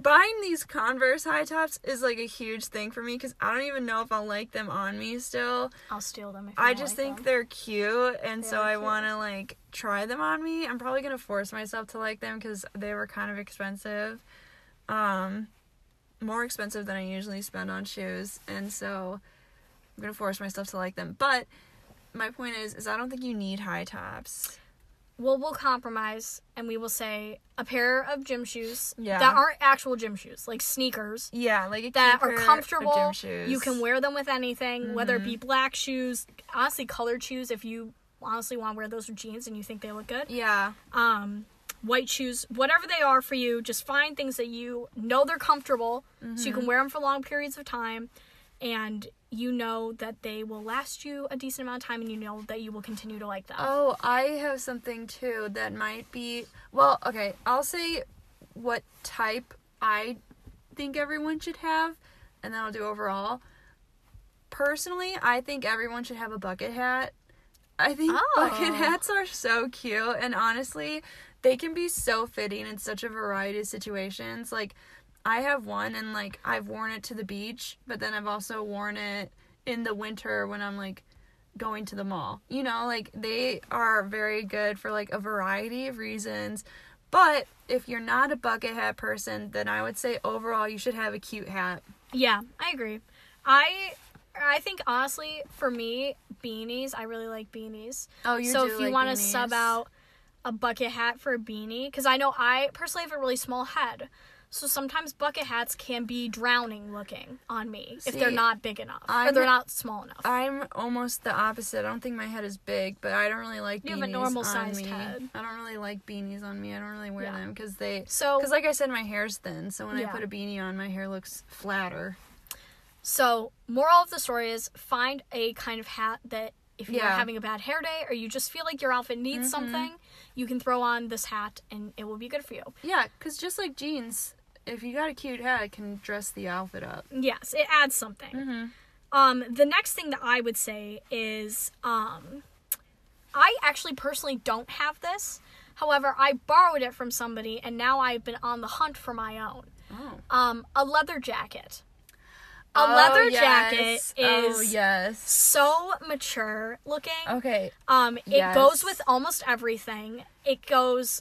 Speaker 2: Buying these Converse high tops is like a huge thing for me because I don't even know if I'll like them on me still.
Speaker 1: I'll steal them if you
Speaker 2: I
Speaker 1: don't
Speaker 2: just
Speaker 1: like
Speaker 2: think
Speaker 1: them.
Speaker 2: they're cute, and
Speaker 1: They
Speaker 2: so
Speaker 1: are
Speaker 2: I
Speaker 1: cute.
Speaker 2: want to like try them on me. I'm probably gonna force myself to like them because they were kind of expensive, um, more expensive than I usually spend on shoes, and so I'm gonna force myself to like them. But my point is, is I don't think you need high tops.
Speaker 1: Well, we'll compromise and we will say a pair of gym shoes
Speaker 2: Yeah.
Speaker 1: that aren't actual gym shoes, like sneakers
Speaker 2: Yeah, like
Speaker 1: that are comfortable.
Speaker 2: gym shoes.
Speaker 1: You can wear them with anything, whether it be black shoes, honestly colored shoes if you honestly want to wear those with jeans and you think they look good.
Speaker 2: Yeah,
Speaker 1: Um white shoes, whatever they are for you, just find things that you know they're comfortable so you can mm-hmm. wear them for long periods of time and you know that they will last you a decent amount of time and you know that you will continue to like them.
Speaker 2: Oh, I have something too that might be. Well, okay, I'll say what type I think everyone should have, and then I'll do overall. Personally, I think everyone should have a bucket hat. I think
Speaker 1: Oh.
Speaker 2: bucket hats are so cute, and honestly, they can be so fitting in such a variety of situations. Like, I have one, and like, I've worn it to the beach, but then I've also worn it in the winter when I'm like going to the mall. You know, like they are very good for like a variety of reasons. But if you're not a bucket hat person, then I would say overall you should have a cute hat.
Speaker 1: Yeah, I agree. I I think honestly, for me, beanies. I really like beanies.
Speaker 2: Oh, you
Speaker 1: so
Speaker 2: do
Speaker 1: if you
Speaker 2: like
Speaker 1: want to sub out a bucket hat for a beanie, because I know I personally have a really small head, so sometimes bucket hats can be drowning looking on me if they're not big enough or
Speaker 2: I'm-
Speaker 1: they're not small enough.
Speaker 2: I'm almost the opposite. I don't think my head is big, but I don't really like
Speaker 1: You
Speaker 2: beanies
Speaker 1: have a normal sized
Speaker 2: me.
Speaker 1: head.
Speaker 2: I don't really like beanies on me. I don't really wear
Speaker 1: Yeah.
Speaker 2: them because they
Speaker 1: so
Speaker 2: because like I said, my hair's thin. So when
Speaker 1: Yeah.
Speaker 2: I put a beanie on, my hair looks flatter.
Speaker 1: So, moral of the story is find a kind of hat that if you're
Speaker 2: Yeah.
Speaker 1: having a bad hair day or you just feel like your outfit needs
Speaker 2: Mhm.
Speaker 1: something, you can throw on this hat and it will be good for you.
Speaker 2: Yeah, because just like jeans, if you got a cute hat, it can dress the outfit up.
Speaker 1: Yes, it adds something.
Speaker 2: Mm-hmm.
Speaker 1: Um, the next thing that I would say is um, I actually personally don't have this. However, I borrowed it from somebody and now I've been on the hunt for my own.
Speaker 2: Oh.
Speaker 1: Um, a leather jacket. A leather jacket
Speaker 2: yes.
Speaker 1: is
Speaker 2: Oh yes.
Speaker 1: so mature looking.
Speaker 2: Okay.
Speaker 1: Um, it
Speaker 2: Yes.
Speaker 1: goes with almost everything. It goes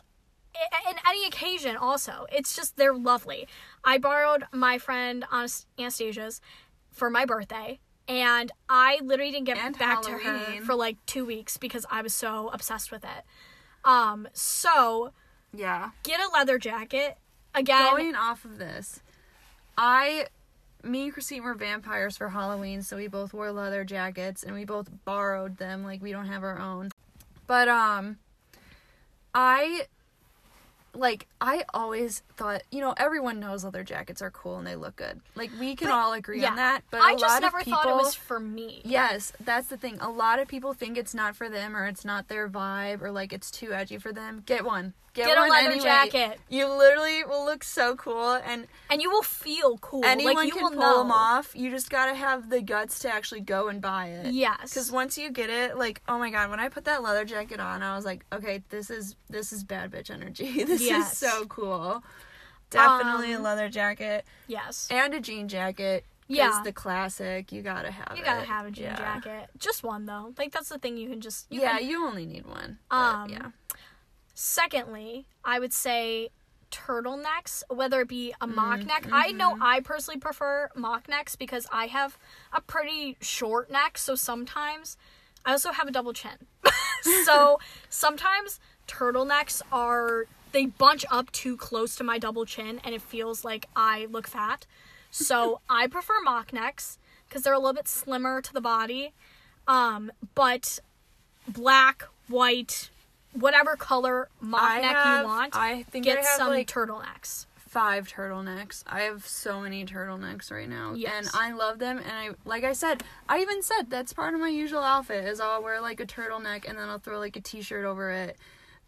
Speaker 1: in any occasion. Also, it's just they're lovely. I borrowed my friend Anastasia's for my birthday, and I literally didn't get
Speaker 2: And
Speaker 1: back to her for like two weeks because I was so obsessed with it. Um, so
Speaker 2: Yeah.
Speaker 1: get a leather jacket. again,
Speaker 2: going off of this, I, me and Christine were vampires for Halloween, so we both wore leather jackets and we both borrowed them. Like we don't have our own. But um, I like I always thought, you know, everyone knows leather jackets are cool and they look good. Like we can
Speaker 1: But,
Speaker 2: all agree
Speaker 1: yeah,
Speaker 2: on that. But
Speaker 1: I just never
Speaker 2: people,
Speaker 1: thought it was for me.
Speaker 2: Yes, that's the thing. A lot of people think it's not for them or it's not their vibe or like it's too edgy for them. Get one. Get,
Speaker 1: Get a leather
Speaker 2: anyway.
Speaker 1: jacket.
Speaker 2: You literally will look so cool and
Speaker 1: And you will feel cool.
Speaker 2: anyone
Speaker 1: like you
Speaker 2: can
Speaker 1: will
Speaker 2: pull
Speaker 1: know.
Speaker 2: them off. You just gotta have the guts to actually go and buy it.
Speaker 1: Yes.
Speaker 2: Because once you get it, like, oh my god, when I put that leather jacket on, I was like, okay, this is this is bad bitch energy. <laughs> This
Speaker 1: Yes.
Speaker 2: is so cool. Definitely a
Speaker 1: Um,
Speaker 2: leather jacket
Speaker 1: Yes.
Speaker 2: and a jean jacket.
Speaker 1: Yeah.
Speaker 2: the classic. You gotta have
Speaker 1: You gotta have a jean
Speaker 2: Yeah.
Speaker 1: jacket. Just one though. Like that's the thing you can just you
Speaker 2: yeah,
Speaker 1: can-
Speaker 2: you only need one.
Speaker 1: Um,
Speaker 2: yeah.
Speaker 1: Secondly, I would say turtlenecks, whether it be a mock neck. I know
Speaker 2: mm-hmm.
Speaker 1: I personally prefer mock necks because I have a pretty short neck, so sometimes I also have a double chin. <laughs> so sometimes turtlenecks are they bunch up too close to my double chin and it feels like I look fat. So <laughs> I prefer mock necks because they're a little bit slimmer to the body. Um, but black, white, whatever color mock neck
Speaker 2: have,
Speaker 1: you want,
Speaker 2: I think
Speaker 1: get
Speaker 2: I have
Speaker 1: some
Speaker 2: like
Speaker 1: turtlenecks.
Speaker 2: five turtlenecks. I have so many turtlenecks right now,
Speaker 1: Yes.
Speaker 2: and I love them. And I, like I said, I even said that's part of my usual outfit is I'll wear like a turtleneck and then I'll throw like a t-shirt over it.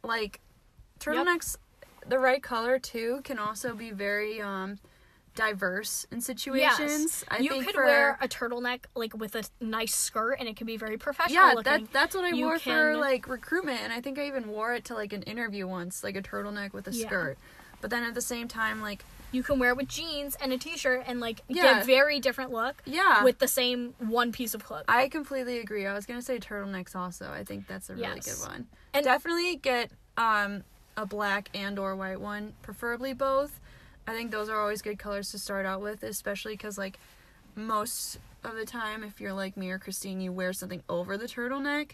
Speaker 2: Like turtlenecks, the right color too, can also be very um diverse in situations.
Speaker 1: Yes.
Speaker 2: I
Speaker 1: you
Speaker 2: think
Speaker 1: could
Speaker 2: for,
Speaker 1: wear a turtleneck like with a nice skirt and it could be very professional
Speaker 2: yeah,
Speaker 1: looking.
Speaker 2: that that's what I
Speaker 1: You
Speaker 2: wore for like recruitment, and I think I even wore it to like an interview once, like a turtleneck with a
Speaker 1: Yeah.
Speaker 2: skirt. But then at the same time, like
Speaker 1: you can wear it with jeans and a t-shirt and like
Speaker 2: Yeah.
Speaker 1: get very different look
Speaker 2: yeah,
Speaker 1: with the same one piece of clothing.
Speaker 2: I completely agree. I was gonna say turtlenecks also. I think that's a really
Speaker 1: Yes.
Speaker 2: good one.
Speaker 1: And-
Speaker 2: definitely get um a black and or white one, preferably both. I think those are always good colors to start out with, especially because like most of the time, if you're like me or Christine, you wear something over the turtleneck.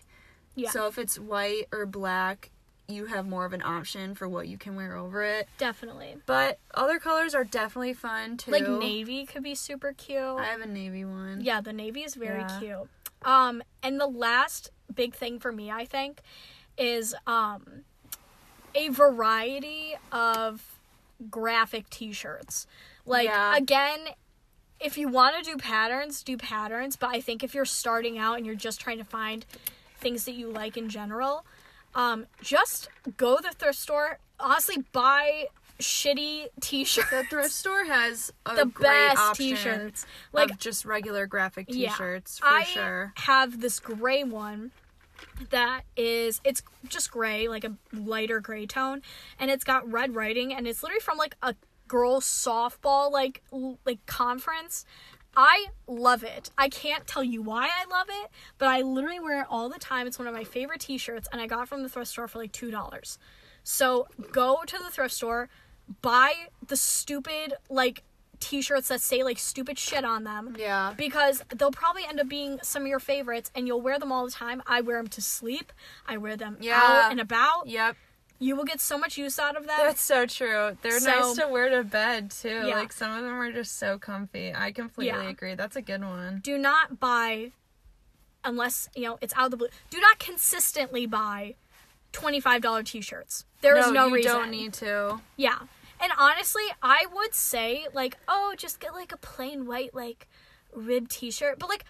Speaker 1: yeah,
Speaker 2: So if it's white or black, you have more of an option for what you can wear over it.
Speaker 1: definitely.
Speaker 2: But other colors are definitely fun too.
Speaker 1: Like navy could be super cute.
Speaker 2: I have a navy one.
Speaker 1: Yeah, the navy is very
Speaker 2: Yeah.
Speaker 1: cute. Um, and the last big thing for me, I think, is um, a variety of graphic T-shirts. Like
Speaker 2: Yeah.
Speaker 1: again, if you want to do patterns, do patterns. But I think if you're starting out and you're just trying to find things that you like in general, um, just go to the thrift store. Honestly, buy shitty T-shirts.
Speaker 2: The thrift store has a
Speaker 1: the
Speaker 2: great
Speaker 1: best T-shirts.
Speaker 2: like just regular graphic T-shirts for
Speaker 1: I
Speaker 2: sure.
Speaker 1: have this gray one that is it's just gray, like a lighter gray tone, and it's got red writing, and it's literally from like a girls softball like like conference. I love it. I can't tell you why I love it, but I literally wear it all the time. It's one of my favorite t-shirts and I got from the thrift store for like $2. So, go to the thrift store, buy the stupid like t-shirts that say like stupid shit on them
Speaker 2: Yeah.
Speaker 1: because they'll probably end up being some of your favorites and you'll wear them all the time. I wear them to sleep. I wear them
Speaker 2: Yeah.
Speaker 1: out and about.
Speaker 2: Yep.
Speaker 1: You will get so much use out of them.
Speaker 2: That's so true. They're
Speaker 1: So-
Speaker 2: nice to wear to bed too.
Speaker 1: Yeah.
Speaker 2: Like some of them are just so comfy. I completely
Speaker 1: Yeah.
Speaker 2: agree. That's a good one.
Speaker 1: do not buy unless, you know, it's out of the blue. Do not consistently buy $25 t-shirts. There is no,
Speaker 2: you
Speaker 1: reason.
Speaker 2: You don't need to.
Speaker 1: Yeah. And honestly, I would say like, oh, just get like a plain white like rib t-shirt. But like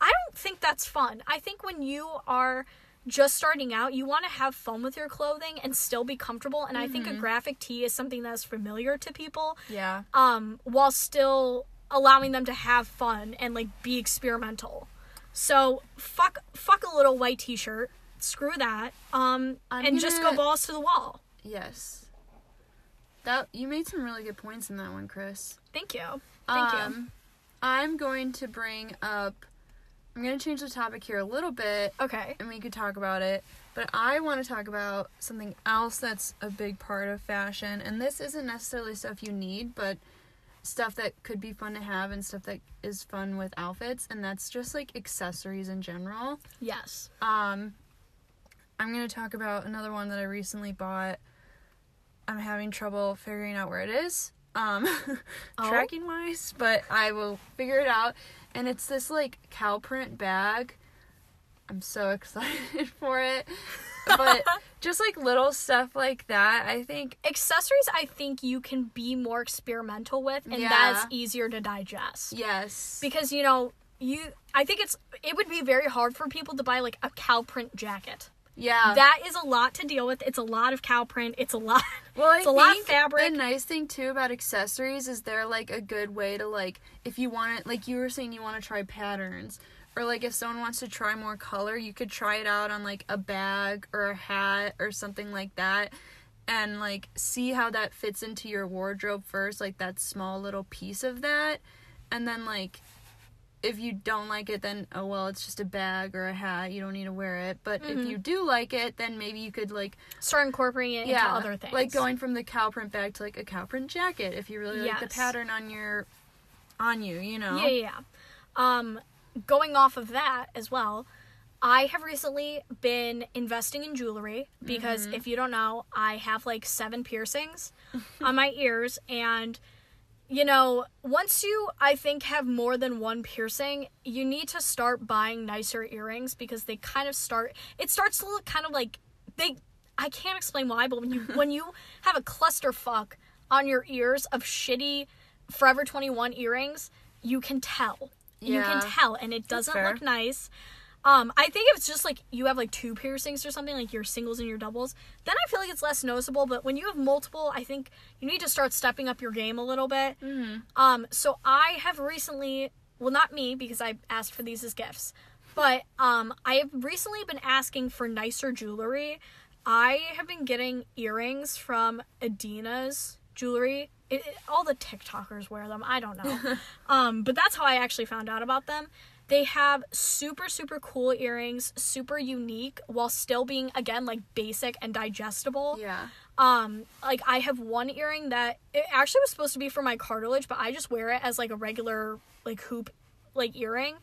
Speaker 1: I don't think that's fun. I think when you are just starting out, you want to have fun with your clothing and still be comfortable. And I think a graphic tee is something that's familiar to people,
Speaker 2: Yeah.
Speaker 1: um, while still allowing them to have fun and like be experimental. So fuck, fuck a little white t-shirt. Screw that. Um,
Speaker 2: I'm
Speaker 1: and just go balls to the wall.
Speaker 2: Yes. That you made some really good points in that one, Chris.
Speaker 1: Thank you. Thank you.
Speaker 2: um, I'm going to bring up. I'm going to change the topic here a little bit,
Speaker 1: Okay.
Speaker 2: and we could talk about it. But I want to talk about something else that's a big part of fashion, and this isn't necessarily stuff you need, but stuff that could be fun to have and stuff that is fun with outfits, and that's just like accessories in general.
Speaker 1: Yes.
Speaker 2: Um, I'm gonna talk about another one that I recently bought. I'm having trouble figuring out where it is, um, <laughs>
Speaker 1: Oh.
Speaker 2: tracking wise, but I will figure it out. And it's this like cow print bag. I'm so <laughs> excited for it. But <laughs> just like little stuff like that, I think
Speaker 1: Accessories, I think you can be more experimental with, and
Speaker 2: Yeah.
Speaker 1: that's easier to digest.
Speaker 2: yes.
Speaker 1: Because, you know, you I think it's it would be very hard for people to buy like a cow print jacket.
Speaker 2: Yeah.
Speaker 1: That is a lot to deal with. It's a lot of cow print. It's a lot.
Speaker 2: Well, I
Speaker 1: it's a lot of fabric.
Speaker 2: The nice thing too about accessories is they're like a good way to like if you want it like you were saying you want to try patterns or like if someone wants to try more color, you could try it out on like a bag or a hat or something like that and like see how that fits into your wardrobe first, like that small little piece of that. And then like if you don't like it then oh well, it's just a bag or a hat, you don't need to wear it. But if you do like it, then maybe you could like
Speaker 1: Start incorporating it into other things.
Speaker 2: like going from the cow print bag to like a cow print jacket if you really like the pattern on your on you, you know.
Speaker 1: Yeah, yeah, yeah. Um, going off of that as well, I have recently been investing in jewelry because
Speaker 2: Mm-hmm.
Speaker 1: if you don't know, I have like seven piercings on my ears and you know, once you I think have more than one piercing, you need to start buying nicer earrings because they kind of start it starts to look kind of like they I can't explain why, but when you <laughs> when you have a clusterfuck on your ears of shitty Forever 21 earrings, you can tell. Yeah. You can tell and it doesn't look nice. Um, I think if it's just like you have like two piercings or something, like your singles and your doubles, then I feel like it's less noticeable. But when you have multiple, I think you need to start stepping up your game a little bit.
Speaker 2: Mm-hmm.
Speaker 1: Um, so I have recently, well, not me because I asked for these as gifts, but um, I have recently been asking for nicer jewelry. I have been getting earrings from Adina's jewelry. It, it- all the TikTokers wear them. I don't know. <laughs> um, but that's how I actually found out about them. They have super, super cool earrings, super unique, while still being, again, like basic and digestible.
Speaker 2: Yeah.
Speaker 1: Um, like I have one earring that it actually was supposed to be for my cartilage, but I just wear it as like a regular like hoop like earring.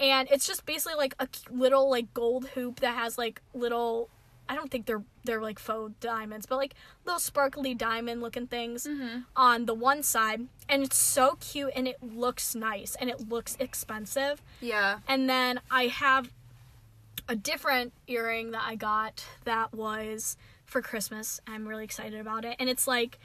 Speaker 1: And it's just basically like a little like gold hoop that has like little I don't think they're they're like faux diamonds, but like little sparkly diamond looking things on the one side. And it's so cute and it looks nice and it looks expensive.
Speaker 2: Yeah.
Speaker 1: And then I have a different earring that I got that was for Christmas. I'm really excited about it. And it's like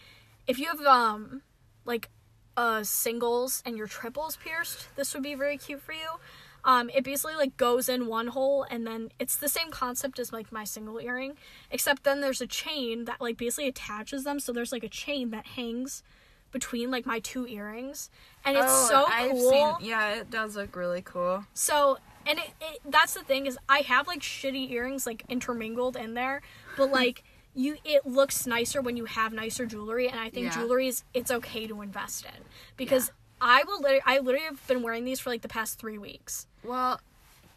Speaker 1: if you have um like uh singles and your triples pierced, this would be very cute for you. Um it basically like goes in one hole and then it's the same concept as like my single earring, except then there's a chain that like basically attaches them so there's like a chain that hangs between like my two earrings and it's
Speaker 2: Oh,
Speaker 1: so
Speaker 2: I've
Speaker 1: cool.
Speaker 2: seen yeah, it does look really cool.
Speaker 1: So, and it, it that's the thing is I have like shitty earrings like intermingled in there, but <laughs> like you it looks nicer when you have nicer jewelry and I think
Speaker 2: Yeah.
Speaker 1: jewelry is it's okay to invest in because I will literally I literally have been wearing these for like the past 3 weeks.
Speaker 2: Well,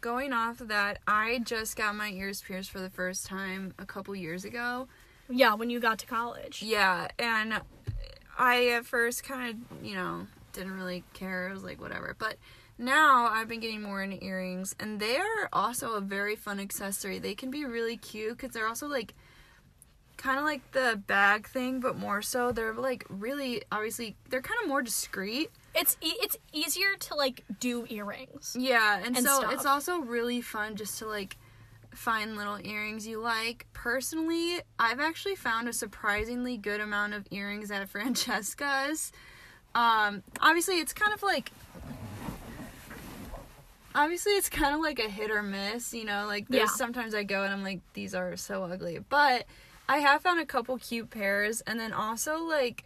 Speaker 2: going off of that, I just got my ears pierced for the first time a couple years ago.
Speaker 1: Yeah, when you got to college.
Speaker 2: Yeah, and I at first kind of, you know, didn't really care. I was like, whatever. But now I've been getting more into earrings, and they are also a very fun accessory. They can be really cute because they're also like kind of like the bag thing, but more so. They're like really, obviously, they're kind of more discreet.
Speaker 1: It's e- it's easier to like do earrings.
Speaker 2: Yeah, and,
Speaker 1: And
Speaker 2: so
Speaker 1: stuff.
Speaker 2: it's also really fun just to like find little earrings you like. Personally, I've actually found a surprisingly good amount of earrings at <laughs> Francesca's. Um, obviously, it's kind of like. Obviously, it's kind of like a hit or miss, you know. Like, there's
Speaker 1: Yeah.
Speaker 2: sometimes I go and I'm like, these are so ugly, but I have found a couple cute pairs, and then also like,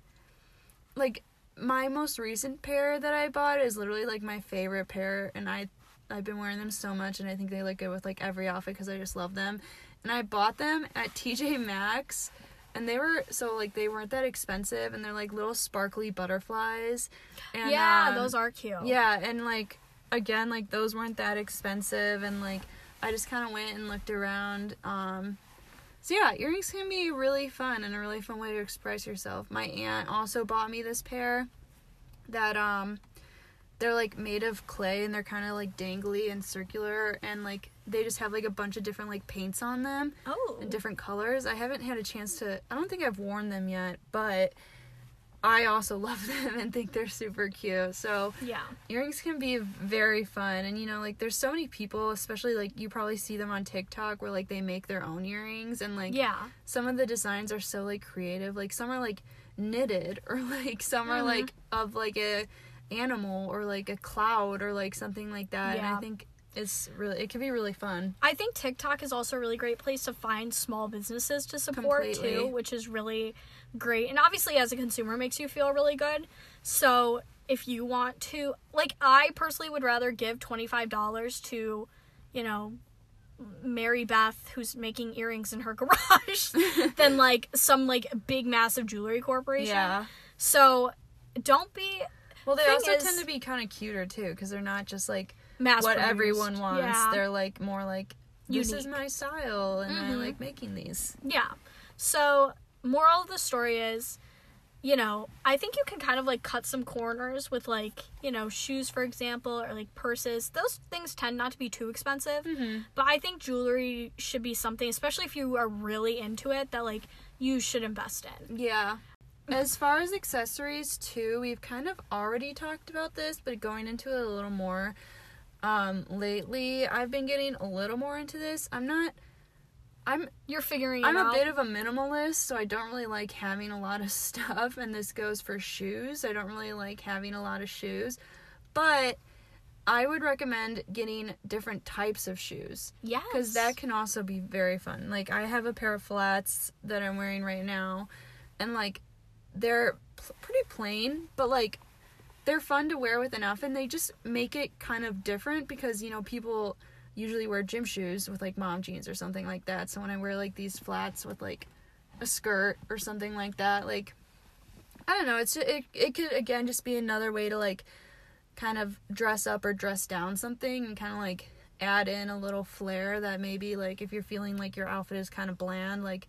Speaker 2: like my most recent pair that I bought is literally like my favorite pair, and I I've been wearing them so much, and I think they look good with like every outfit because I just love them. And I bought them at TJ Maxx, and they were so like they weren't that expensive, and they're like little sparkly butterflies. And,
Speaker 1: yeah,
Speaker 2: um,
Speaker 1: those are cute.
Speaker 2: yeah, and like again, like those weren't that expensive, and like I just kind of went and looked around. Um, so yeah, earrings can be really fun and a really fun way to express yourself. My aunt also bought me this pair that um they're like made of clay and they're kind of like dangly and circular and like they just have like a bunch of different like paints on them
Speaker 1: Oh.
Speaker 2: in different colors. I haven't had a chance to I don't think I've worn them yet, but I also <laughs> love them and think they're super cute. So
Speaker 1: Yeah.
Speaker 2: earrings can be very fun and you know like there's so many people especially like you probably see them on TikTok where like they make their own earrings and like
Speaker 1: Yeah.
Speaker 2: some of the designs are so like creative like some are like knitted <laughs> or like some are
Speaker 1: Mhm.
Speaker 2: like of like a animal or like a cloud or like something like that and I think it's really it can be really fun.
Speaker 1: I think TikTok is also a really great place to find small businesses to support too, which is really great. And obviously, as a consumer, makes you feel really good. So if you want to, like, I personally would rather give twenty five dollars to, you know, Mary Beth who's making earrings in her <laughs> garage than <laughs> like some like big massive jewelry corporation.
Speaker 2: Yeah.
Speaker 1: So don't be
Speaker 2: Well, they also
Speaker 1: is-
Speaker 2: tend to be kind of cuter too because they're not just like what
Speaker 1: produced.
Speaker 2: everyone wants.
Speaker 1: Yeah.
Speaker 2: They're like more like this is my style and I
Speaker 1: Mhm.
Speaker 2: like making these.
Speaker 1: Yeah. So, moral of the story is, you know, I think you can kind of like cut some corners with like, you know, shoes, for example, or like purses. Those things tend not to be too expensive.
Speaker 2: Mm-hmm.
Speaker 1: But I think jewelry should be something, especially if you are really into it, that like you should invest in.
Speaker 2: Yeah. As far as accessories too, we've kind of already talked about this, but going into it a little more. Um, lately I've been getting a little more into this. I'm not I'm
Speaker 1: You're figuring it
Speaker 2: I'm a bit of a minimalist, so I don't really like having a lot of <laughs> stuff, and this goes for shoes. I don't really like having a lot of shoes, but I would recommend getting different types of shoes
Speaker 1: yes.
Speaker 2: because that can also be very fun. Like I have a pair of flats that I'm wearing right now, and like they're pl- pretty plain, but like they're fun to wear with enough, and they just make it kind of different because you know people usually wear gym shoes with like mom jeans or something like that. So when I wear like these flats with like a skirt or something like that, like I don't know, it's just, it it could again just be another way to like kind of dress up or dress down something and kind of like add in a little flair that maybe like if you're feeling like your outfit is kind of bland, like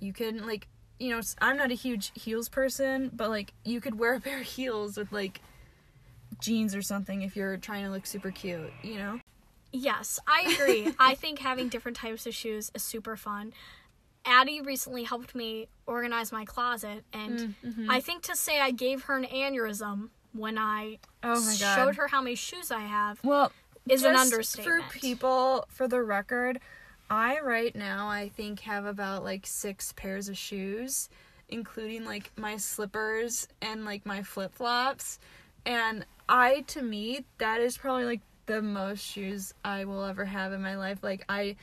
Speaker 2: you can like you know I'm not a huge heels person, but like you could wear a pair of <laughs> heels with like jeans or something if you're trying to look super cute, you know?
Speaker 1: Yes, I agree. I <laughs> think having different types of shoes is super fun. Addie recently helped me organize my closet, and
Speaker 2: Mm-hmm.
Speaker 1: I think to say I gave her an aneurysm when I
Speaker 2: Oh my god.
Speaker 1: showed her how many shoes I have
Speaker 2: Well,
Speaker 1: is an understatement.
Speaker 2: For people, for the record, I right now I think have about like six pairs of shoes, including like my slippers and like my flip flops. And I, to me, that is probably like the most shoes I will ever have in my life. Like I,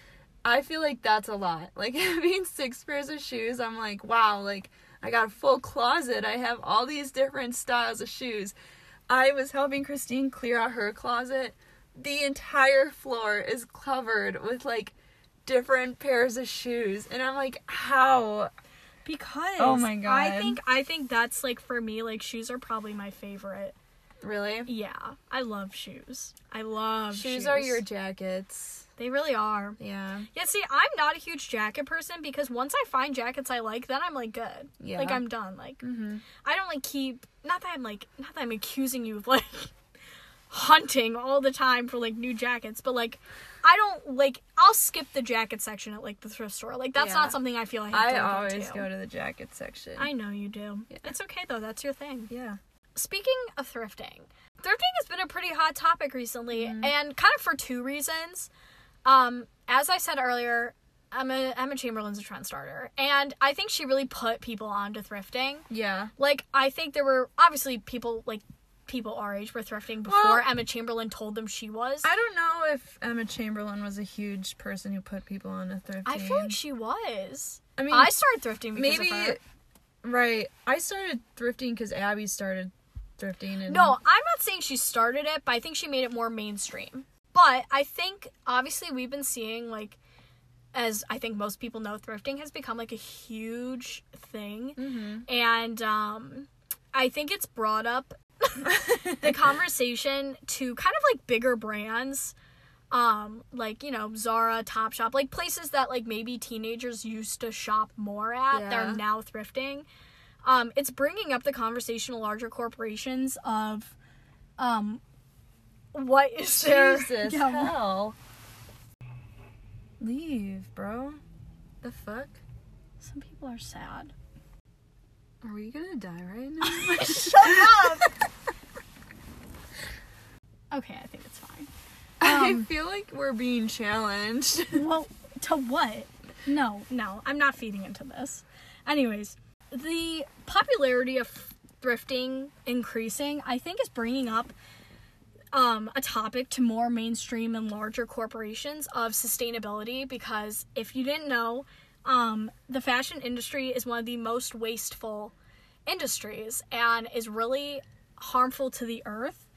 Speaker 2: I feel like that's a lot. <laughs> Like having six pairs of shoes, I'm like, wow, like I got a full closet. I have all these different styles of shoes. I was helping Christine clear out her closet. The entire floor is covered with like different pairs of shoes. And I'm like, how?
Speaker 1: because
Speaker 2: Oh my god.
Speaker 1: I think I think that's like for me like shoes are probably my favorite.
Speaker 2: Really?
Speaker 1: Yeah, I love shoes. I love
Speaker 2: Shoes,
Speaker 1: shoes.
Speaker 2: are your jackets.
Speaker 1: They really are.
Speaker 2: Yeah.
Speaker 1: Yeah, see, I'm not a huge jacket person because once I find jackets I like, then I'm like good.
Speaker 2: Yeah.
Speaker 1: Like I'm done. Like
Speaker 2: Mm-hmm.
Speaker 1: I don't like keep not that I'm like not that I'm accusing you of like <laughs> hunting all the time for like new jackets, but like I don't like I'll skip the jacket section at like the thrift store. Like that's
Speaker 2: Yeah.
Speaker 1: not something I feel I have
Speaker 2: I
Speaker 1: to
Speaker 2: always
Speaker 1: into.
Speaker 2: go to the jacket section.
Speaker 1: I know you do.
Speaker 2: Yeah.
Speaker 1: It's okay though. That's your thing.
Speaker 2: yeah.
Speaker 1: Speaking of thrifting, thrifting has been a pretty hot topic recently,
Speaker 2: Mm-hmm.
Speaker 1: and kind of for two reasons. Um, as I said earlier, Emma Emma Chamberlain's a trend starter, and I think she really put people onto thrifting.
Speaker 2: Yeah.
Speaker 1: Like I think there were obviously people like people our age were thrifting before
Speaker 2: Well-
Speaker 1: Emma Chamberlain told them she was.
Speaker 2: I don't know if Emma Chamberlain was a huge person who put people on a thrifting.
Speaker 1: I feel like she was.
Speaker 2: I mean,
Speaker 1: I started thrifting because
Speaker 2: maybe.
Speaker 1: of her.
Speaker 2: Right. I started thrifting because Abby started thrifting. And
Speaker 1: No, I'm not saying she started it, but I think she made it more mainstream. But I think obviously we've been seeing like as I think most people know thrifting has become like a huge thing
Speaker 2: Mm-hmm.
Speaker 1: and um I think it's brought up <laughs> the conversation to kind of like bigger brands um like you know Zara, Topshop, like places that like maybe teenagers used to shop more at
Speaker 2: Yeah.
Speaker 1: they're now thrifting. Um it's bringing up the conversation to larger corporations of um what is there?
Speaker 2: Jesus <laughs>
Speaker 1: Yeah,
Speaker 2: hell. Leave, bro. The fuck?
Speaker 1: Some people are sad.
Speaker 2: Are we gonna die right now? <laughs>
Speaker 1: Shut up. okay, I think it's fine.
Speaker 2: I
Speaker 1: Um,
Speaker 2: feel like we're being challenged.
Speaker 1: well, to what? No, no, I'm not feeding into this. Anyways, the popularity of thrifting increasing, I think, is bringing up um, a topic to more mainstream and larger corporations of sustainability because if you didn't know, um, the fashion industry is one of the most wasteful industries and is really harmful to the earth.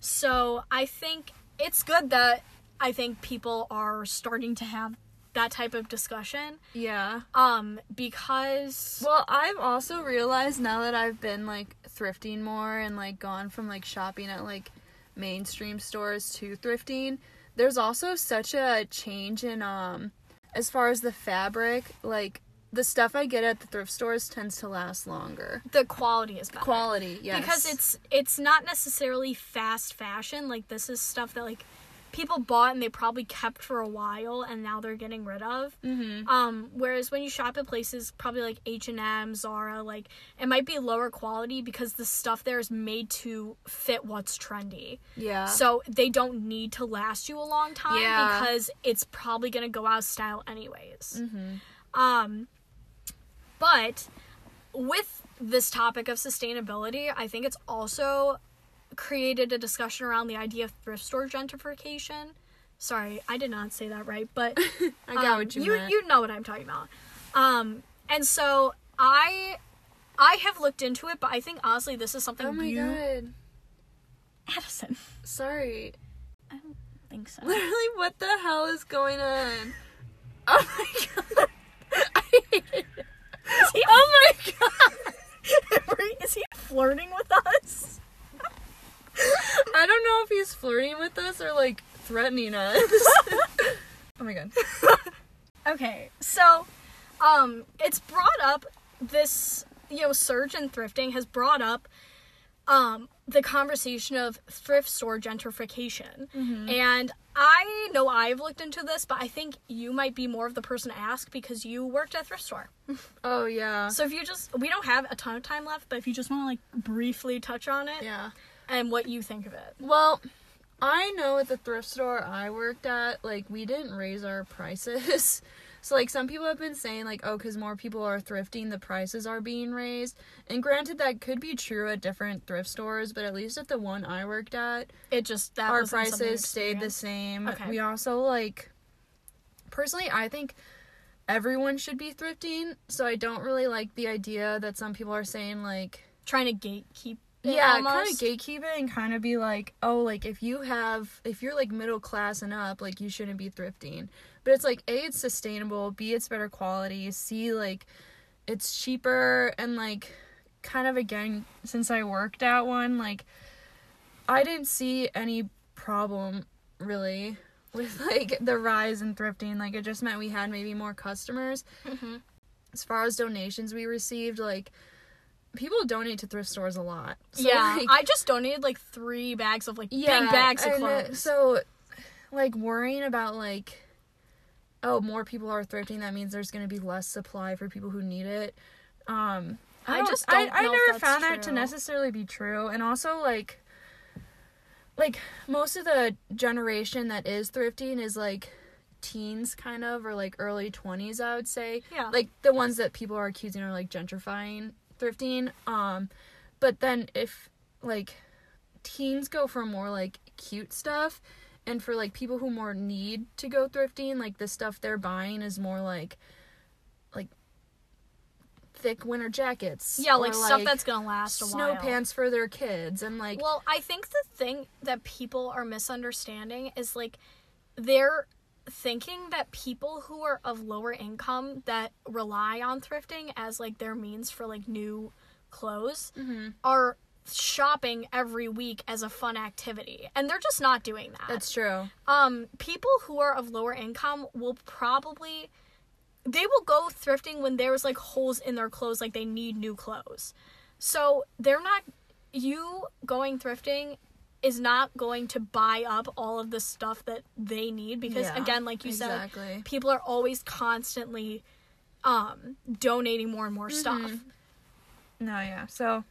Speaker 1: So I think it's good that I think people are starting to have that type of discussion
Speaker 2: yeah.
Speaker 1: um because
Speaker 2: Well, I've also realized now that I've been like thrifting more and like gone from like shopping at like mainstream stores to thrifting, there's also such a change in um as far as the fabric, like the stuff I get at the thrift stores tends to last longer.
Speaker 1: the quality is better.
Speaker 2: Quality, yes.
Speaker 1: because it's it's not necessarily fast fashion like this is stuff that like people bought and they probably kept for a while and now they're getting rid of
Speaker 2: Mhm.
Speaker 1: um whereas when you shop at places probably like h&m zara like it might be lower quality because the stuff there is made to fit what's trendy
Speaker 2: Yeah.
Speaker 1: so they don't need to last you a long time
Speaker 2: Yeah.
Speaker 1: because it's probably going to go out of style anyways
Speaker 2: Mhm.
Speaker 1: um, but with this topic of sustainability, I think it's also created a discussion around the idea of thrift store gentrification. Sorry, I did not say that right, but <laughs>
Speaker 2: I got
Speaker 1: um,
Speaker 2: what you,
Speaker 1: you
Speaker 2: meant.
Speaker 1: you know what I'm talking about. Um, and so I I have looked into it, but I think honestly this is something
Speaker 2: oh my
Speaker 1: you
Speaker 2: god.
Speaker 1: Addison.
Speaker 2: Sorry.
Speaker 1: I don't think so.
Speaker 2: Literally, what the hell is going on? Oh my <laughs> god. I hate it. Oh my god. <laughs>
Speaker 1: is he flirting with us? <laughs>
Speaker 2: I don't know if he's flirting with us or like threatening us. <laughs> oh my god. <laughs>
Speaker 1: Okay, so um it's brought up this you know surge in thrifting has brought up um the conversation of thrift store gentrification. And I know I've looked into this, but I think you might be more of the person to ask because you worked at a thrift store.
Speaker 2: Oh yeah.
Speaker 1: So if you just we don't have a ton of time left, but if you just want to like briefly touch on it
Speaker 2: Yeah.
Speaker 1: And what you think of it.
Speaker 2: Well, I know at the thrift store I worked at, like, we didn't raise our prices. <laughs> so, like, some people have been saying, like, oh, because more people are thrifting, the prices are being raised. And granted, that could be true at different thrift stores, but at least at the one I worked at,
Speaker 1: It just that
Speaker 2: our
Speaker 1: wasn't something you
Speaker 2: prices stayed the same.
Speaker 1: Okay.
Speaker 2: We also, like, personally, I think everyone should be thrifting. So, I don't really like the idea that some people are saying, like,
Speaker 1: trying to gatekeep.
Speaker 2: Yeah kind of
Speaker 1: almost.
Speaker 2: gatekeep it and kind of be like oh like if you have if you're like middle class and up like you shouldn't be thrifting but it's like a it's sustainable b it's better quality c like it's cheaper and like kind of again since i worked at one like i didn't see any problem really with <laughs> like the rise in thrifting like it just meant we had maybe more customers
Speaker 1: Mhm.
Speaker 2: as far as donations we received like people donate to thrift stores a lot. So,
Speaker 1: yeah,
Speaker 2: like,
Speaker 1: I just donated like three bags of like
Speaker 2: yeah,
Speaker 1: big bags of
Speaker 2: uh,
Speaker 1: clothes.
Speaker 2: so like worrying about like oh more people are thrifting that means there's going to be less supply for people who need it. Um
Speaker 1: I
Speaker 2: don't-
Speaker 1: just
Speaker 2: I,
Speaker 1: don't
Speaker 2: I never found that to necessarily be true and also like like most of the generation that is thrifting is like teens kind of or like early 20s i would say.
Speaker 1: Yeah.
Speaker 2: like the ones that people are accusing are like gentrifying thrifting um but then if like teens go for more like cute stuff and for like people who more need to go thrifting like the stuff they're buying is more like like thick winter jackets
Speaker 1: yeah,
Speaker 2: or,
Speaker 1: like, stuff that's gonna last a
Speaker 2: snow
Speaker 1: while.
Speaker 2: pants for their kids and like
Speaker 1: Well, I think the thing that people are misunderstanding is like they're thinking that people who are of lower income that rely on thrifting as like their means for like new clothes
Speaker 2: Mhm.
Speaker 1: are shopping every week as a fun activity and they're just not doing that.
Speaker 2: that's true
Speaker 1: um people who are of lower income will probably they will go thrifting when there's like holes in their clothes like they need new clothes so they're not you going thrifting is not going to buy up all of the stuff that they need because
Speaker 2: Yeah,
Speaker 1: again like you
Speaker 2: exactly.
Speaker 1: said people are always constantly um donating more and more
Speaker 2: Mm-hmm.
Speaker 1: stuff
Speaker 2: No, yeah. So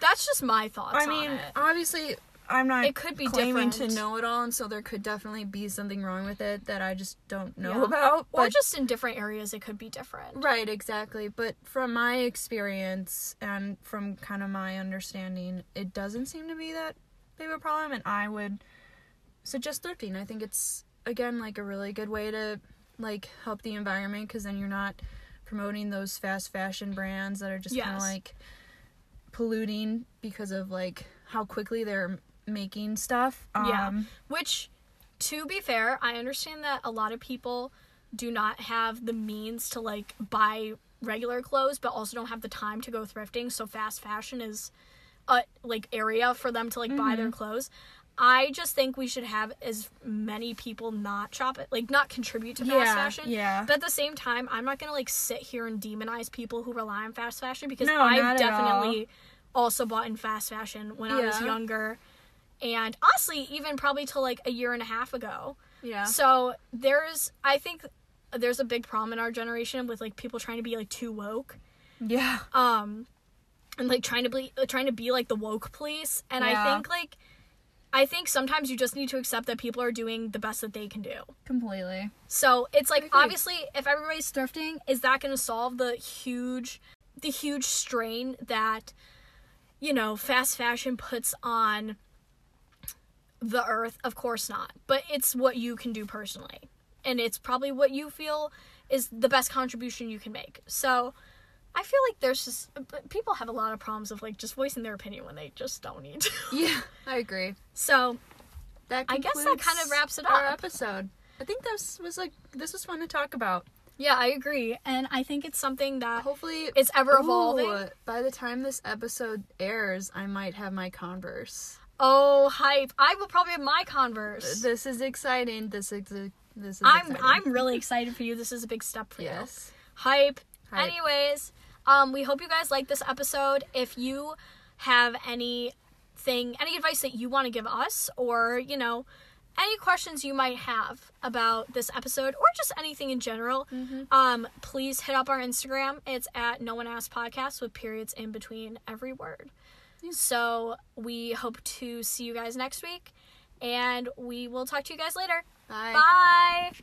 Speaker 1: that's just my thoughts
Speaker 2: I mean,
Speaker 1: it.
Speaker 2: obviously, I'm not
Speaker 1: It could be
Speaker 2: claiming
Speaker 1: different.
Speaker 2: to know it all, and so there could definitely be something wrong with it that I just don't know
Speaker 1: Yeah.
Speaker 2: about.
Speaker 1: or
Speaker 2: But
Speaker 1: just in different areas it could be different
Speaker 2: right, exactly. But from my experience and from kind of my understanding, it doesn't seem to be that big of a problem, and I would suggest thrifting. I think it's again like a really good way to like help the environment because then you're not promoting those fast fashion brands that are just kind of like polluting because of like how quickly they're making stuff.
Speaker 1: Yeah.
Speaker 2: Um,
Speaker 1: Which, to be fair, I understand that a lot of people do not have the means to like buy regular clothes, but also don't have the time to go thrifting. So fast fashion is a like area for them to like buy
Speaker 2: Mm-hmm.
Speaker 1: their clothes. I just think we should have as many people not shop it, like not contribute to fast
Speaker 2: Yeah,
Speaker 1: fashion.
Speaker 2: yeah.
Speaker 1: But at the same time, I'm not gonna like sit here and demonize people who rely on fast fashion because
Speaker 2: No,
Speaker 1: I've definitely also bought in fast fashion when I was younger. And honestly, even probably till like a year and a half ago.
Speaker 2: yeah.
Speaker 1: So there's, I think there's a big problem in our generation with like people trying to be like too woke,
Speaker 2: Yeah.
Speaker 1: um, and like trying to be trying to be like the woke police. And I think like, I think sometimes you just need to accept that people are doing the best that they can do.
Speaker 2: Completely.
Speaker 1: So it's like obviously, if everybody's thrifting, is that going to solve the huge, the huge strain that, you know, fast fashion puts on the earth? Of course not. But it's what you can do personally, and it's probably what you feel is the best contribution you can make. So. I feel like there's just uh, people have a lot of problems of like just voicing their opinion when they just don't need to.
Speaker 2: Yeah, <laughs> I agree.
Speaker 1: So
Speaker 2: That
Speaker 1: I guess that kind of wraps it up.
Speaker 2: Our episode. I think this was like this was fun to talk about.
Speaker 1: yeah, I agree, and I think it's something that
Speaker 2: Hopefully,
Speaker 1: is ever evolving.
Speaker 2: Ooh, by the time this episode airs, I might have my Converse.
Speaker 1: Oh, hype! I will probably have my Converse.
Speaker 2: This is exciting. This is uh, this is.
Speaker 1: I'm
Speaker 2: exciting.
Speaker 1: I'm really <laughs> excited for you. This is a big step for you.
Speaker 2: yes. Hype.
Speaker 1: Anyways, um, we hope you guys like this episode. If you have anything, any advice that you want to give us, or you know, any questions you might have about this episode, or just anything in general, um, please hit up our Instagram. It's at No One Asked Podcast with periods in between every word. So we hope to see you guys next week, and we will talk to you guys later.
Speaker 2: Bye.
Speaker 1: Bye.